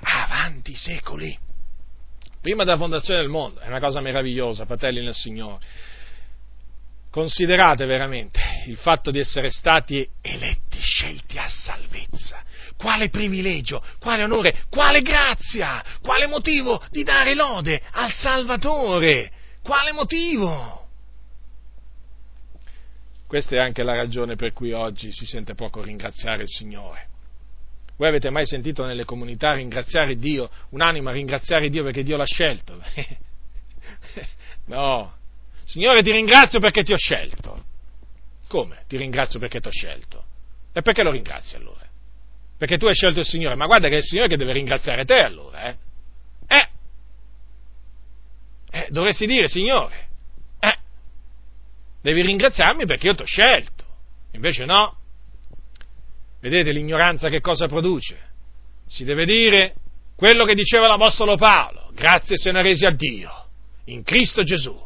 A: avanti secoli, prima della fondazione del mondo. È una cosa meravigliosa, fratelli nel Signore. Considerate veramente il fatto di essere stati eletti, scelti a salvezza. Quale privilegio, quale onore, quale grazia, quale motivo di dare lode al Salvatore. Quale motivo? Questa è anche la ragione per cui oggi si sente poco ringraziare il Signore. Voi avete mai sentito nelle comunità ringraziare Dio, un'anima ringraziare Dio perché Dio l'ha scelto? [LAUGHS] no. Signore ti ringrazio perché ti ho scelto. Come? Ti ringrazio perché ti ho scelto. E perché lo ringrazi allora? Perché tu hai scelto il Signore, ma guarda che è il Signore che deve ringraziare te allora, eh? Eh! eh dovresti dire, Signore, devi ringraziarmi perché io ti ho scelto. Invece no. Vedete l'ignoranza che cosa produce? Si deve dire quello che diceva l'Apostolo Paolo, grazie se ne resi a Dio, in Cristo Gesù,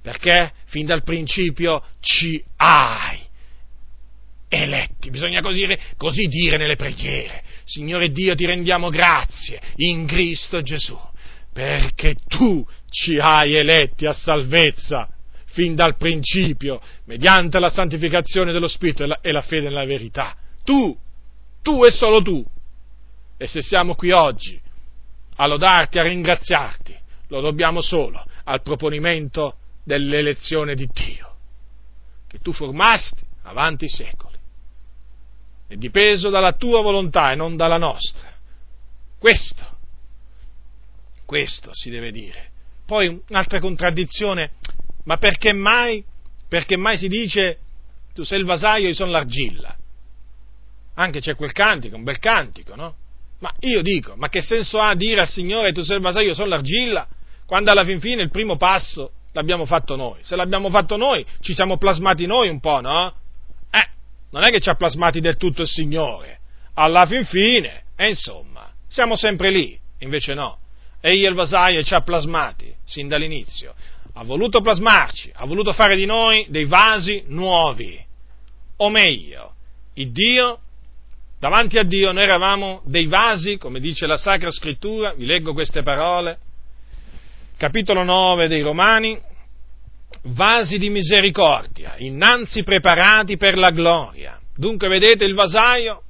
A: perché fin dal principio ci hai eletti, bisogna così, così dire nelle preghiere, Signore Dio ti rendiamo grazie in Cristo Gesù, perché tu ci hai eletti a salvezza fin dal principio, mediante la santificazione dello Spirito e la, e la fede nella verità. Tu, tu e solo tu. E se siamo qui oggi a lodarti, a ringraziarti, lo dobbiamo solo al proponimento dell'elezione di Dio, che tu formasti avanti i secoli. È dipeso dalla tua volontà e non dalla nostra. Questo, questo si deve dire. Poi un'altra contraddizione ma perché mai, perché mai si dice tu sei il vasaio, io sono l'argilla? Anche c'è quel cantico, un bel cantico, no? Ma io dico, ma che senso ha dire al Signore tu sei il vasaio, io sono l'argilla, quando alla fin fine il primo passo l'abbiamo fatto noi? Se l'abbiamo fatto noi, ci siamo plasmati noi un po', no? Eh, non è che ci ha plasmati del tutto il Signore. Alla fin fine, e insomma, siamo sempre lì, invece no. Egli è il vasaio e ci ha plasmati, sin dall'inizio ha voluto plasmarci, ha voluto fare di noi dei vasi nuovi. O meglio, il Dio, davanti a Dio noi eravamo dei vasi, come dice la Sacra Scrittura, vi leggo queste parole, capitolo 9 dei Romani, vasi di misericordia, innanzi preparati per la gloria. Dunque vedete il vasaio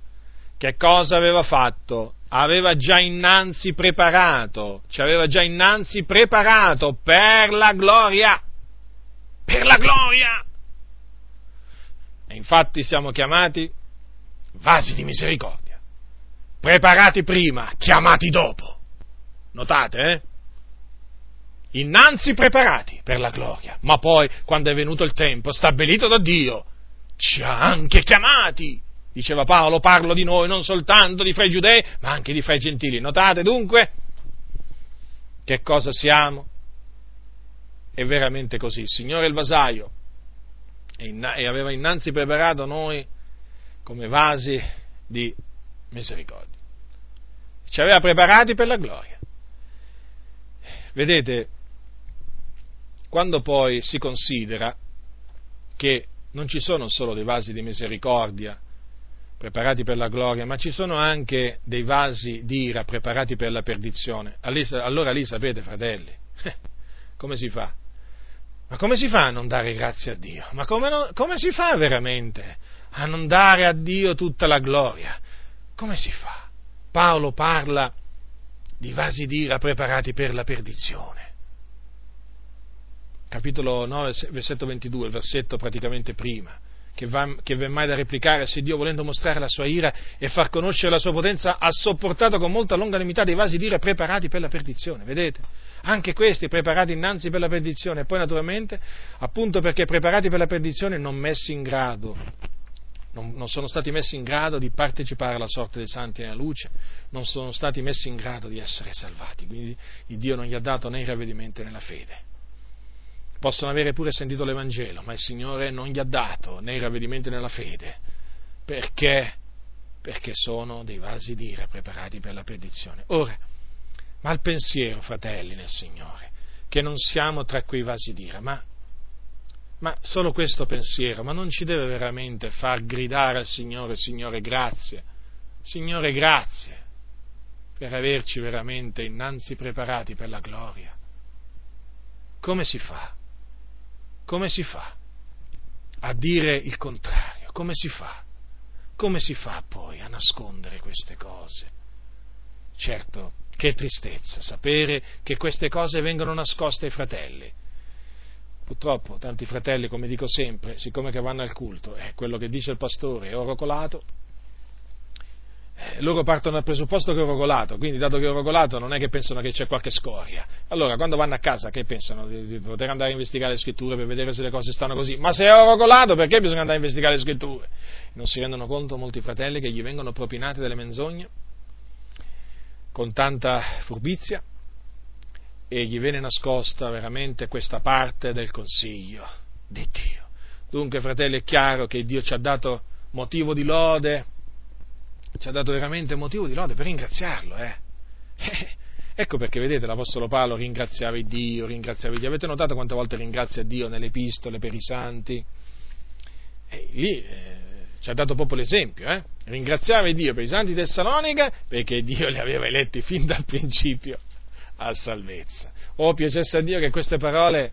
A: che cosa aveva fatto? Aveva già innanzi preparato, ci aveva già innanzi preparato per la gloria, per la gloria. E infatti siamo chiamati vasi di misericordia, preparati prima, chiamati dopo. Notate, eh? Innanzi preparati per la gloria, ma poi, quando è venuto il tempo stabilito da Dio, ci ha anche chiamati. Diceva Paolo, parlo di noi non soltanto di fra i giudei, ma anche di fra i gentili. Notate dunque che cosa siamo? È veramente così. Il Signore il vasaio e aveva innanzi preparato noi come vasi di misericordia. Ci aveva preparati per la gloria. Vedete, quando poi si considera che non ci sono solo dei vasi di misericordia preparati per la gloria, ma ci sono anche dei vasi di ira preparati per la perdizione, allora lì sapete, fratelli, come si fa? Ma come si fa a non dare grazie a Dio? Ma come, non, come si fa veramente a non dare a Dio tutta la gloria? Come si fa? Paolo parla di vasi d'ira preparati per la perdizione. Capitolo 9, versetto 22, il versetto praticamente prima, che, va, che v'è mai da replicare se Dio, volendo mostrare la sua ira e far conoscere la sua potenza, ha sopportato con molta longanimità dei vasi d'ira preparati per la perdizione. Vedete? Anche questi preparati innanzi per la perdizione e poi naturalmente, appunto perché preparati per la perdizione, non messi in grado non, non, sono stati messi in grado di partecipare alla sorte dei santi nella luce, non sono stati messi in grado di essere salvati, quindi Dio non gli ha dato né il ravvedimento né la fede. Possono avere pure sentito l'Evangelo, ma il Signore non gli ha dato né il ravvedimento né la fede, perché? Perché sono dei vasi d'ira preparati per la perdizione. Ora, ma il pensiero, fratelli nel Signore, che non siamo tra quei vasi d'ira, ma ma solo questo pensiero, ma non ci deve veramente far gridare al Signore, Signore grazie, Signore grazie, per averci veramente innanzi preparati per la gloria. Come si fa? Come si fa a dire il contrario? Come si fa? Come si fa poi a nascondere queste cose? Certo, che tristezza sapere che queste cose vengono nascoste ai fratelli Purtroppo tanti fratelli, come dico sempre, siccome che vanno al culto, è quello che dice il pastore è oro colato, eh, loro partono dal presupposto che è oro colato, quindi dato che è oro colato non è che pensano che c'è qualche scoria. Allora, quando vanno a casa, che pensano? Di, poter andare a investigare le scritture per vedere se le cose stanno così? Ma se è oro colato, perché bisogna andare a investigare le scritture? Non si rendono conto molti fratelli che gli vengono propinate delle menzogne con tanta furbizia e gli viene nascosta veramente questa parte del consiglio di Dio. Dunque, fratelli, è chiaro che Dio ci ha dato motivo di lode, ci ha dato veramente motivo di lode per ringraziarlo, eh. [LAUGHS] Ecco perché, vedete, l'Apostolo Paolo ringraziava Dio, ringraziava Dio. Avete notato quante volte ringrazia Dio nelle epistole per i santi? E lì eh, ci ha dato proprio l'esempio, eh? Ringraziava Dio per i santi Tessalonica perché Dio li aveva eletti fin dal principio a salvezza. Oh, piacesse a Dio che queste parole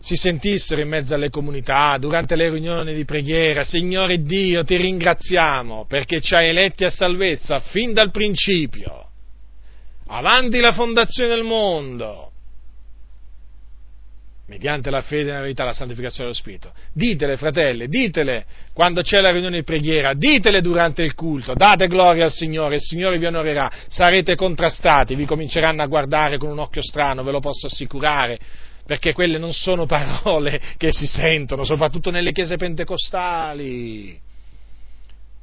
A: si sentissero in mezzo alle comunità, durante le riunioni di preghiera. Signore Dio, ti ringraziamo perché ci hai eletti a salvezza fin dal principio, avanti la fondazione del mondo mediante la fede nella verità, la santificazione dello Spirito. Ditele, fratelli, ditele quando c'è la riunione di preghiera, ditele durante il culto, date gloria al Signore, il Signore vi onorerà, sarete contrastati, vi cominceranno a guardare con un occhio strano, ve lo posso assicurare, perché quelle non sono parole che si sentono, soprattutto nelle chiese pentecostali.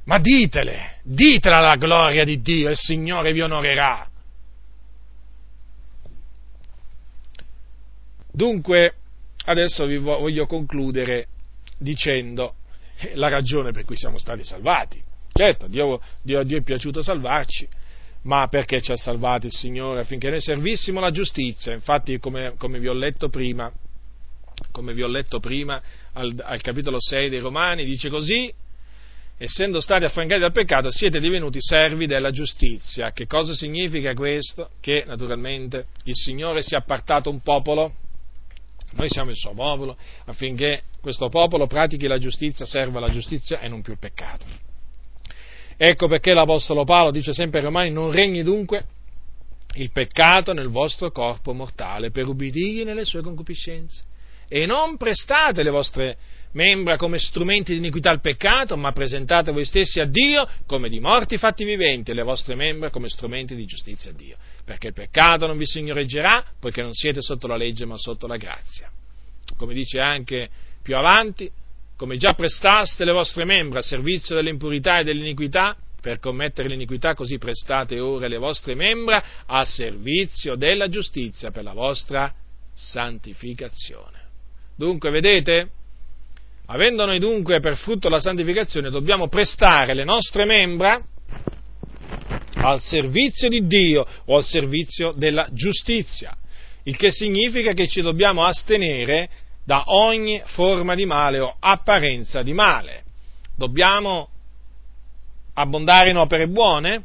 A: Ma ditele, ditela la gloria di Dio, il Signore vi onorerà. Dunque, adesso vi voglio concludere dicendo la ragione per cui siamo stati salvati. Certo, Dio, Dio, Dio è piaciuto salvarci, ma perché ci ha salvati il Signore? Affinché noi servissimo la giustizia. Infatti, come, come vi ho letto prima, vi ho letto prima al, al capitolo 6 dei Romani, dice così, essendo stati affrancati dal peccato, siete divenuti servi della giustizia. Che cosa significa questo? Che naturalmente il Signore si è appartato un popolo noi siamo il suo popolo affinché questo popolo pratichi la giustizia, serva la giustizia e non più il peccato. Ecco perché l'Apostolo Paolo dice sempre ai Romani non regni dunque il peccato nel vostro corpo mortale per ubbidirgli nelle sue concupiscenze. e non prestate le vostre membra come strumenti di iniquità al peccato, ma presentate voi stessi a Dio come di morti fatti viventi e le vostre membra come strumenti di giustizia a Dio, perché il peccato non vi signoreggerà, poiché non siete sotto la legge ma sotto la grazia. Come dice anche più avanti, come già prestaste le vostre membra a servizio dell'impurità e dell'iniquità, per commettere l'iniquità, così prestate ora le vostre membra a servizio della giustizia per la vostra santificazione. Dunque, vedete? Avendo noi dunque per frutto la santificazione, dobbiamo prestare le nostre membra al servizio di Dio o al servizio della giustizia, il che significa che ci dobbiamo astenere da ogni forma di male o apparenza di male. Dobbiamo abbondare in opere buone?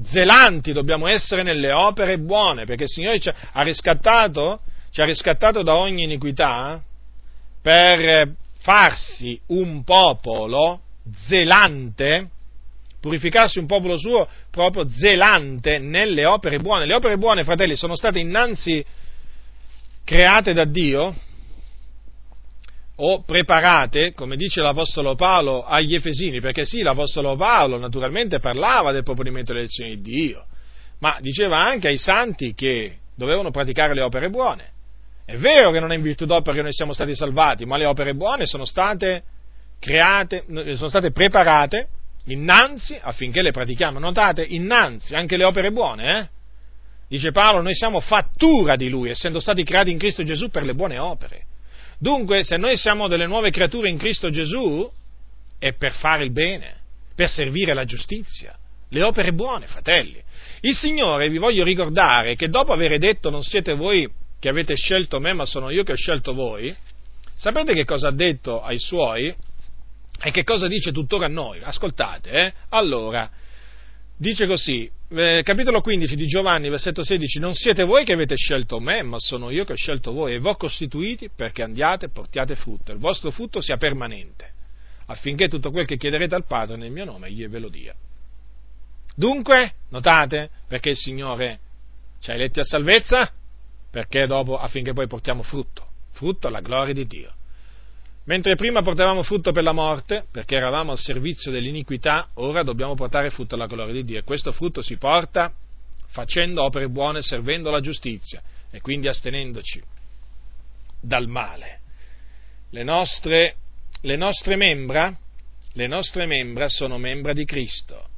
A: Zelanti dobbiamo essere nelle opere buone, perché il Signore ci ha riscattato, ci ha riscattato da ogni iniquità per farsi un popolo zelante, purificarsi un popolo suo proprio zelante nelle opere buone. Le opere buone, fratelli, sono state innanzi create da Dio o preparate, come dice l'Apostolo Paolo agli Efesini, perché sì, l'Apostolo Paolo naturalmente parlava del proponimento delle elezioni di Dio, ma diceva anche ai santi che dovevano praticare le opere buone. È vero che non è in virtù d'opera che noi siamo stati salvati, ma le opere buone sono state create, sono state preparate innanzi affinché le pratichiamo. Notate, innanzi, anche le opere buone, eh? Dice Paolo, noi siamo fattura di Lui, essendo stati creati in Cristo Gesù per le buone opere. Dunque, se noi siamo delle nuove creature in Cristo Gesù, è per fare il bene, per servire la giustizia, le opere buone, fratelli. Il Signore, vi voglio ricordare, che dopo aver detto non siete voi che avete scelto me, ma sono io che ho scelto voi, sapete che cosa ha detto ai suoi? E che cosa dice tuttora a noi? Ascoltate, eh? Allora, dice così, eh, capitolo 15 di Giovanni, versetto 16, non siete voi che avete scelto me, ma sono io che ho scelto voi e vi ho costituiti perché andiate e portiate frutto, il vostro frutto sia permanente, affinché tutto quel che chiederete al Padre nel mio nome egli ve lo dia. Dunque, notate, perché il Signore ci ha eletti a salvezza? Perché dopo, affinché poi portiamo frutto, frutto alla gloria di Dio. Mentre prima portavamo frutto per la morte, perché eravamo al servizio dell'iniquità, ora dobbiamo portare frutto alla gloria di Dio. E questo frutto si porta facendo opere buone, servendo la giustizia e quindi astenendoci dal male. Le nostre, le nostre membra, le nostre membra sono membra di Cristo.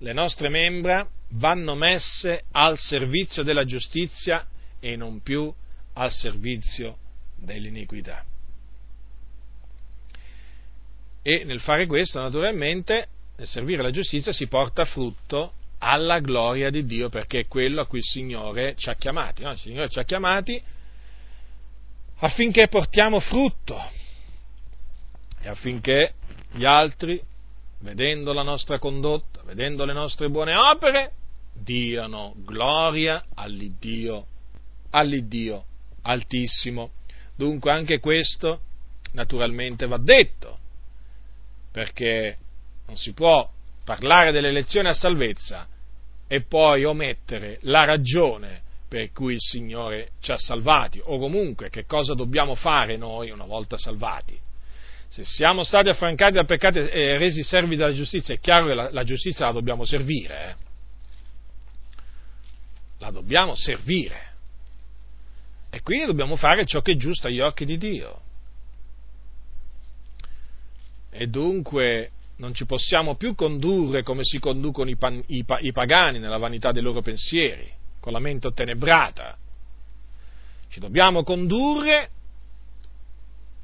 A: Le nostre membra vanno messe al servizio della giustizia e non più al servizio dell'iniquità e nel fare questo naturalmente, nel servire la giustizia, si porta frutto alla gloria di Dio perché è quello a cui il Signore ci ha chiamati. No? Il Signore ci ha chiamati affinché portiamo frutto e affinché gli altri, vedendo la nostra condotta, vedendo le nostre buone opere, diano gloria all'Iddio, all'Iddio altissimo. Dunque anche questo naturalmente va detto perché non si può parlare dell'elezione a salvezza e poi omettere la ragione per cui il Signore ci ha salvati, o comunque che cosa dobbiamo fare noi una volta salvati. Se siamo stati affrancati dal peccato e resi servi della giustizia, è chiaro che la, la giustizia la dobbiamo servire. Eh? La dobbiamo servire. E quindi dobbiamo fare ciò che è giusto agli occhi di Dio e dunque non ci possiamo più condurre come si conducono i, pan, i, i pagani nella vanità dei loro pensieri, con la mente ottenebrata. Ci dobbiamo condurre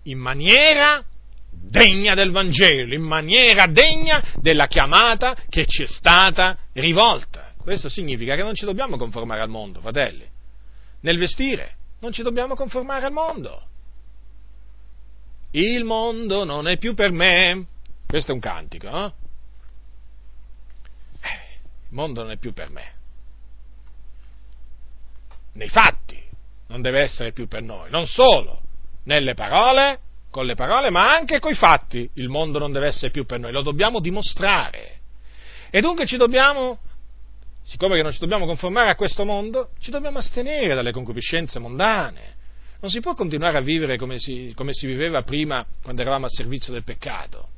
A: in maniera degna del Vangelo, in maniera degna della chiamata che ci è stata rivolta. Questo significa che non ci dobbiamo conformare al mondo, fratelli. Nel vestire non ci dobbiamo conformare al mondo il mondo non è più per me. Questo è un cantico, eh? eh? Il mondo non è più per me. Nei fatti non deve essere più per noi, non solo nelle parole, con le parole, ma anche coi fatti. Il mondo non deve essere più per noi, lo dobbiamo dimostrare. E dunque ci dobbiamo, siccome che non ci dobbiamo conformare a questo mondo, ci dobbiamo astenere dalle concupiscenze mondane non si può continuare a vivere come si, come si viveva prima quando eravamo a servizio del peccato.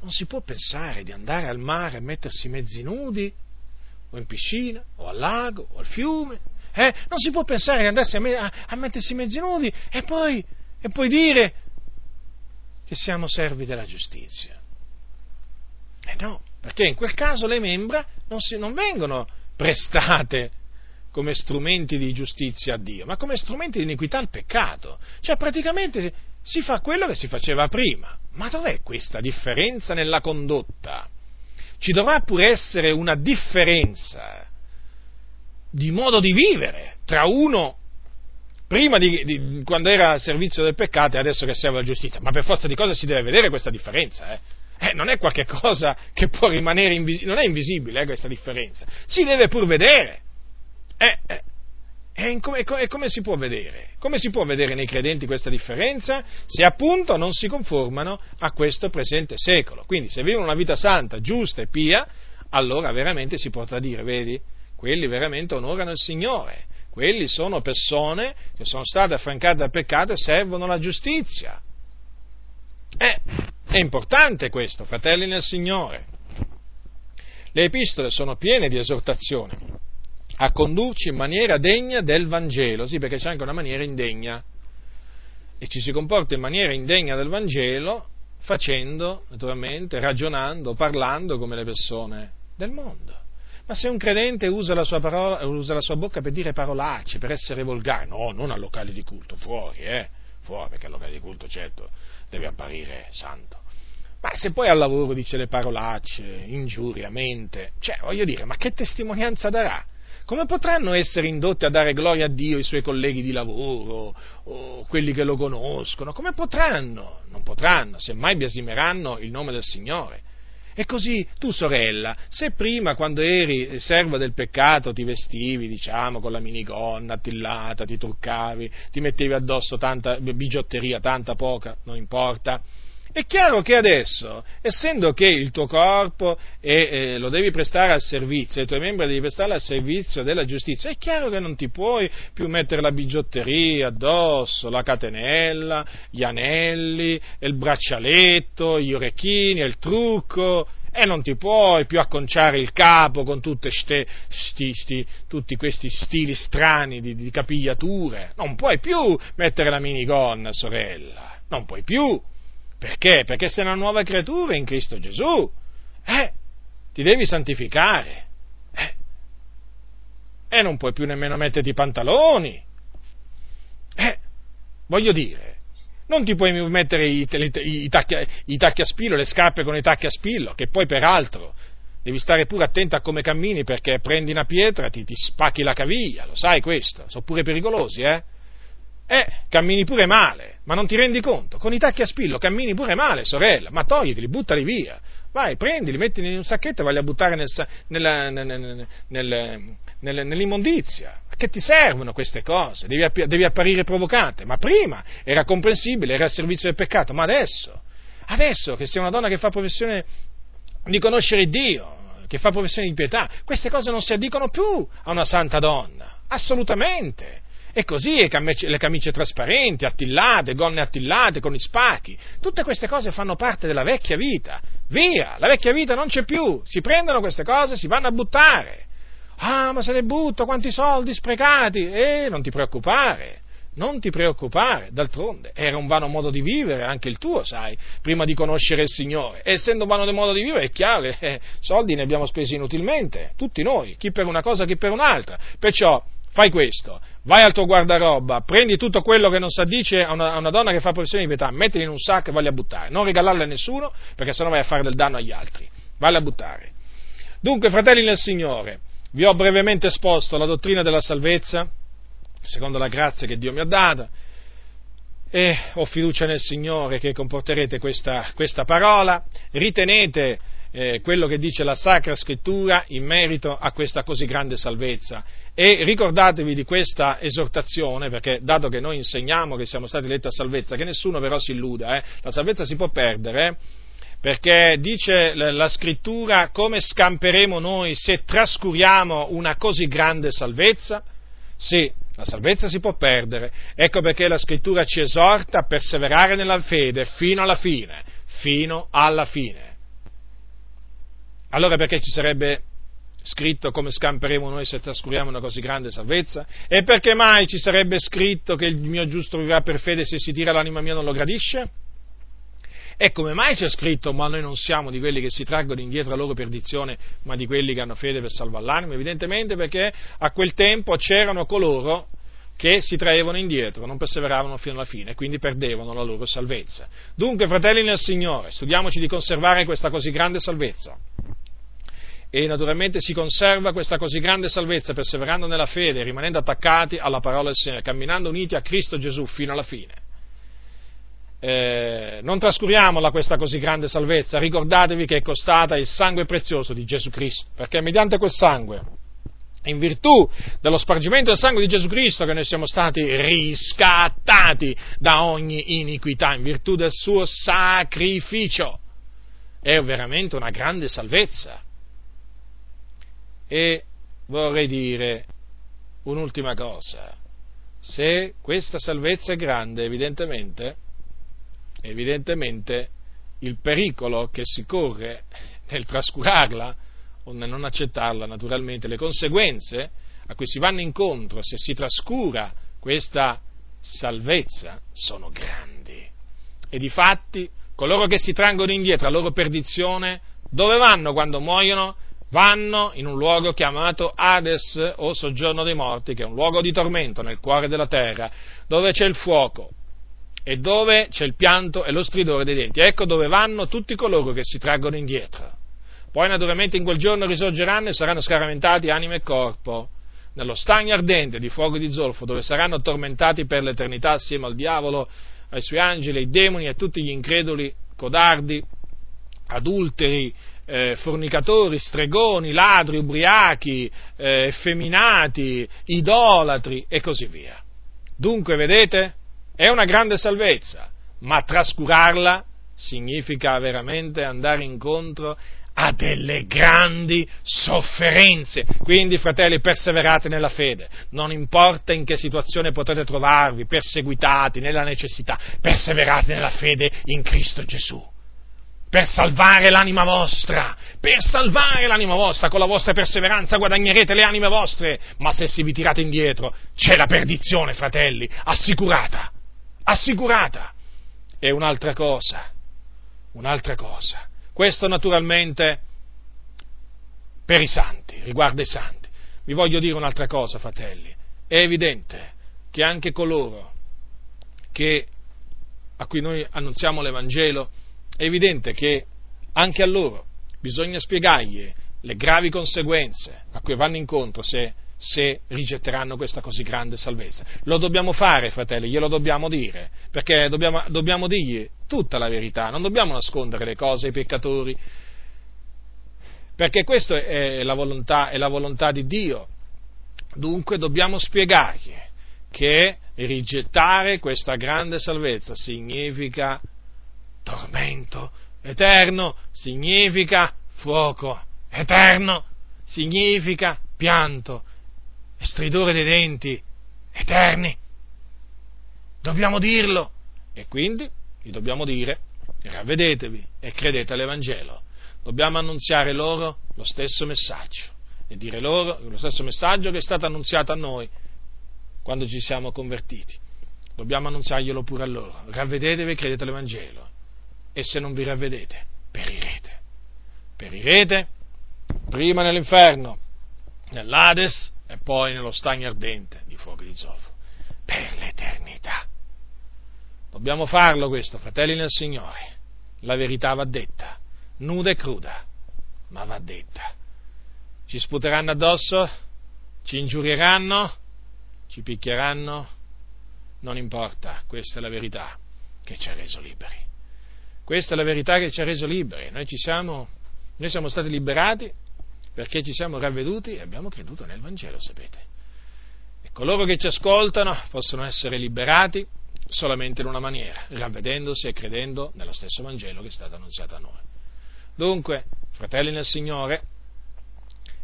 A: Non si può pensare di andare al mare e mettersi mezzi nudi, o in piscina, o al lago, o al fiume. Eh? Non si può pensare di andarsi a, me- a, a mettersi mezzi nudi e poi, e poi dire che siamo servi della giustizia. Eh no, perché in quel caso le membra non, si, non vengono prestate come strumenti di giustizia a Dio, ma come strumenti di iniquità al peccato. Cioè praticamente si fa quello che si faceva prima. Ma dov'è questa differenza nella condotta? Ci dovrà pure essere una differenza di modo di vivere tra uno prima di, di, quando era al servizio del peccato e adesso che serve la giustizia. Ma per forza di cosa si deve vedere questa differenza? Eh? Eh, non è qualcosa che può rimanere invisibile, non è invisibile eh, questa differenza, si deve pur vedere. Eh, eh, e come, come, si può vedere? Come si può vedere nei credenti questa differenza? Se appunto non si conformano a questo presente secolo. Quindi se vivono una vita santa, giusta e pia, allora veramente si potrà dire, vedi, quelli veramente onorano il Signore, quelli sono persone che sono state affrancate dal peccato e servono la giustizia. Eh, è importante questo, fratelli nel Signore. Le epistole sono piene di esortazione a condurci in maniera degna del Vangelo, sì, perché c'è anche una maniera indegna. E ci si comporta in maniera indegna del Vangelo facendo, naturalmente, ragionando, parlando come le persone del mondo. Ma se un credente usa la, sua parola, usa la sua bocca per dire parolacce, per essere volgare, no, non al locale di culto, fuori, eh, fuori, perché al locale di culto, certo, deve apparire santo. Ma se poi al lavoro dice le parolacce, ingiuriamente, cioè, voglio dire, ma che testimonianza darà? Come potranno essere indotti a dare gloria a Dio i suoi colleghi di lavoro o quelli che lo conoscono? Come potranno? Non potranno, semmai biasimeranno il nome del Signore. E così tu, sorella, se prima, quando eri serva del peccato, ti vestivi, diciamo, con la minigonna attillata, ti truccavi, ti mettevi addosso tanta bigiotteria, tanta poca, non importa, è chiaro che adesso, essendo che il tuo corpo è, eh, lo devi prestare al servizio, i tuoi membri devi prestare al servizio della giustizia, è chiaro che non ti puoi più mettere la bigiotteria addosso, la catenella, gli anelli, il braccialetto, gli orecchini, il trucco, e non ti puoi più acconciare il capo con sti, sti, sti, tutti questi stili strani di, di capigliature, non puoi più mettere la minigonna, sorella, non puoi più. Perché? Perché sei una nuova creatura in Cristo Gesù. Eh, ti devi santificare. Eh, e non puoi più nemmeno metterti i pantaloni. Eh, voglio dire, non ti puoi mettere i, i, i, tacchi, i tacchi a spillo, le scarpe con i tacchi a spillo, che poi peraltro devi stare pure attento a come cammini perché prendi una pietra, ti, ti spacchi la caviglia, lo sai questo, sono pure pericolosi, eh? Eh, cammini pure male, ma non ti rendi conto? Con i tacchi a spillo cammini pure male, sorella, ma togliteli, buttali via. Vai, prendili, mettili in un sacchetto e vai a buttare nel, nella, nel, nel, nell'immondizia. A che ti servono queste cose? Devi, devi apparire provocante. Ma prima era comprensibile, era al servizio del peccato, ma adesso, adesso che sei una donna che fa professione di conoscere Dio, che fa professione di pietà, queste cose non si addicono più a una santa donna, assolutamente. E così le camicie trasparenti, attillate, gonne attillate con i spacchi, tutte queste cose fanno parte della vecchia vita. Via, la vecchia vita non c'è più, si prendono queste cose, si vanno a buttare. Ah, ma se le butto, quanti soldi sprecati! Eh, non ti preoccupare, non ti preoccupare, d'altronde era un vano modo di vivere, anche il tuo, sai, prima di conoscere il Signore. E essendo un vano modo di vivere, è chiaro che eh, soldi ne abbiamo spesi inutilmente, tutti noi, chi per una cosa, chi per un'altra. Perciò fai questo, vai al tuo guardaroba, prendi tutto quello che non si addice a una, a una donna che fa professione di pietà, mettili in un sacco e vai a buttare, non regalarle a nessuno perché sennò vai a fare del danno agli altri, vai a buttare. Dunque, fratelli nel Signore, vi ho brevemente esposto la dottrina della salvezza, secondo la grazia che Dio mi ha data, e ho fiducia nel Signore che comporterete questa, questa parola, ritenete eh, quello che dice la Sacra Scrittura in merito a questa così grande salvezza. E ricordatevi di questa esortazione, perché dato che noi insegniamo che siamo stati eletti a salvezza, che nessuno però si illuda, eh, la salvezza si può perdere, perché dice la Scrittura come scamperemo noi se trascuriamo una così grande salvezza? Sì, La salvezza si può perdere. Ecco perché la scrittura ci esorta a perseverare nella fede fino alla fine, fino alla fine. Allora perché ci sarebbe scritto come scamperemo noi se trascuriamo una così grande salvezza? E perché mai ci sarebbe scritto che il mio giusto vivrà per fede se si tira l'anima mia non lo gradisce? E come mai c'è scritto, ma noi non siamo di quelli che si traggono indietro la loro perdizione, ma di quelli che hanno fede per salvare l'anima? Evidentemente perché a quel tempo c'erano coloro che si traevano indietro, non perseveravano fino alla fine, quindi perdevano la loro salvezza. Dunque, fratelli nel Signore, studiamoci di conservare questa così grande salvezza. E naturalmente si conserva questa così grande salvezza perseverando nella fede, rimanendo attaccati alla parola del Signore, camminando uniti a Cristo Gesù fino alla fine eh, non trascuriamola questa così grande salvezza, ricordatevi che è costata il sangue prezioso di Gesù Cristo, perché mediante quel sangue, in virtù dello spargimento del sangue di Gesù Cristo, che noi siamo stati riscattati da ogni iniquità, in virtù del suo sacrificio. È veramente una grande salvezza. E vorrei dire un'ultima cosa. Se questa salvezza è grande, evidentemente, evidentemente il pericolo che si corre nel trascurarla o nel non accettarla, naturalmente, le conseguenze a cui si vanno incontro se si trascura questa salvezza sono grandi. E di fatti coloro che si traggono indietro a loro perdizione, dove vanno quando muoiono? Vanno in un luogo chiamato Hades o soggiorno dei morti, che è un luogo di tormento nel cuore della terra, dove c'è il fuoco, e dove c'è il pianto e lo stridore dei denti. Ecco dove vanno tutti coloro che si traggono indietro. Poi naturalmente in quel giorno risorgeranno e saranno scaramentati anima e corpo nello stagno ardente di fuoco di zolfo, dove saranno tormentati per l'eternità assieme al diavolo, ai suoi angeli, ai demoni e a tutti gli increduli, codardi, adulteri, eh, fornicatori, stregoni, ladri, ubriachi, eh, effeminati, idolatri e così via. Dunque, vedete, è una grande salvezza, ma trascurarla significa veramente andare incontro a delle grandi sofferenze. Quindi, fratelli, perseverate nella fede. Non importa in che situazione potete trovarvi, perseguitati, nella necessità, perseverate nella fede in Cristo Gesù. Per salvare l'anima vostra, per salvare l'anima vostra, con la vostra perseveranza guadagnerete le anime vostre, ma se si vi tirate indietro c'è la perdizione, fratelli, assicurata. Assicurata. E un'altra cosa, un'altra cosa, questo naturalmente per i santi, riguarda i santi. Vi voglio dire un'altra cosa, fratelli, è evidente che anche coloro che, a cui noi annunziamo l'Evangelo, è evidente che anche a loro bisogna spiegargli le gravi conseguenze a cui vanno incontro se se rigetteranno questa così grande salvezza. Lo dobbiamo fare, fratelli, glielo dobbiamo dire, perché dobbiamo, dobbiamo dirgli tutta la verità, non dobbiamo nascondere le cose ai peccatori, perché questa è la volontà, è la volontà di Dio. Dunque dobbiamo spiegargli che rigettare questa grande salvezza significa tormento eterno, significa fuoco eterno, significa pianto e stridore dei denti eterni. Dobbiamo dirlo. E quindi gli dobbiamo dire, ravvedetevi e credete all'Evangelo. Dobbiamo annunziare loro lo stesso messaggio e dire loro lo stesso messaggio che è stato annunziato a noi quando ci siamo convertiti. Dobbiamo annunziarglielo pure a loro. Ravvedetevi e credete all'Evangelo. E se non vi ravvedete, perirete. Perirete prima nell'inferno, nell'Ades e poi nello stagno ardente di fuoco di zolfo, per l'eternità. Dobbiamo farlo questo, fratelli nel Signore. La verità va detta, nuda e cruda, ma va detta. Ci sputeranno addosso, ci ingiurieranno, ci picchieranno, non importa, questa è la verità che ci ha reso liberi. Questa è la verità che ci ha reso liberi. Noi, siamo, noi siamo stati liberati perché ci siamo ravveduti e abbiamo creduto nel Vangelo, sapete. E coloro che ci ascoltano possono essere liberati solamente in una maniera, ravvedendosi e credendo nello stesso Vangelo che è stato annunziato a noi. Dunque, fratelli nel Signore,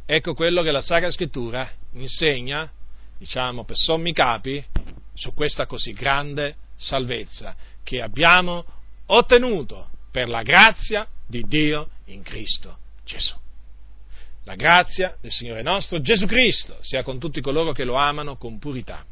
A: ecco quello che la Sacra Scrittura insegna diciamo per sommi capi, su questa così grande salvezza che abbiamo ottenuto per la grazia di Dio in Cristo Gesù. La grazia del Signore nostro Gesù Cristo sia con tutti coloro che lo amano con purità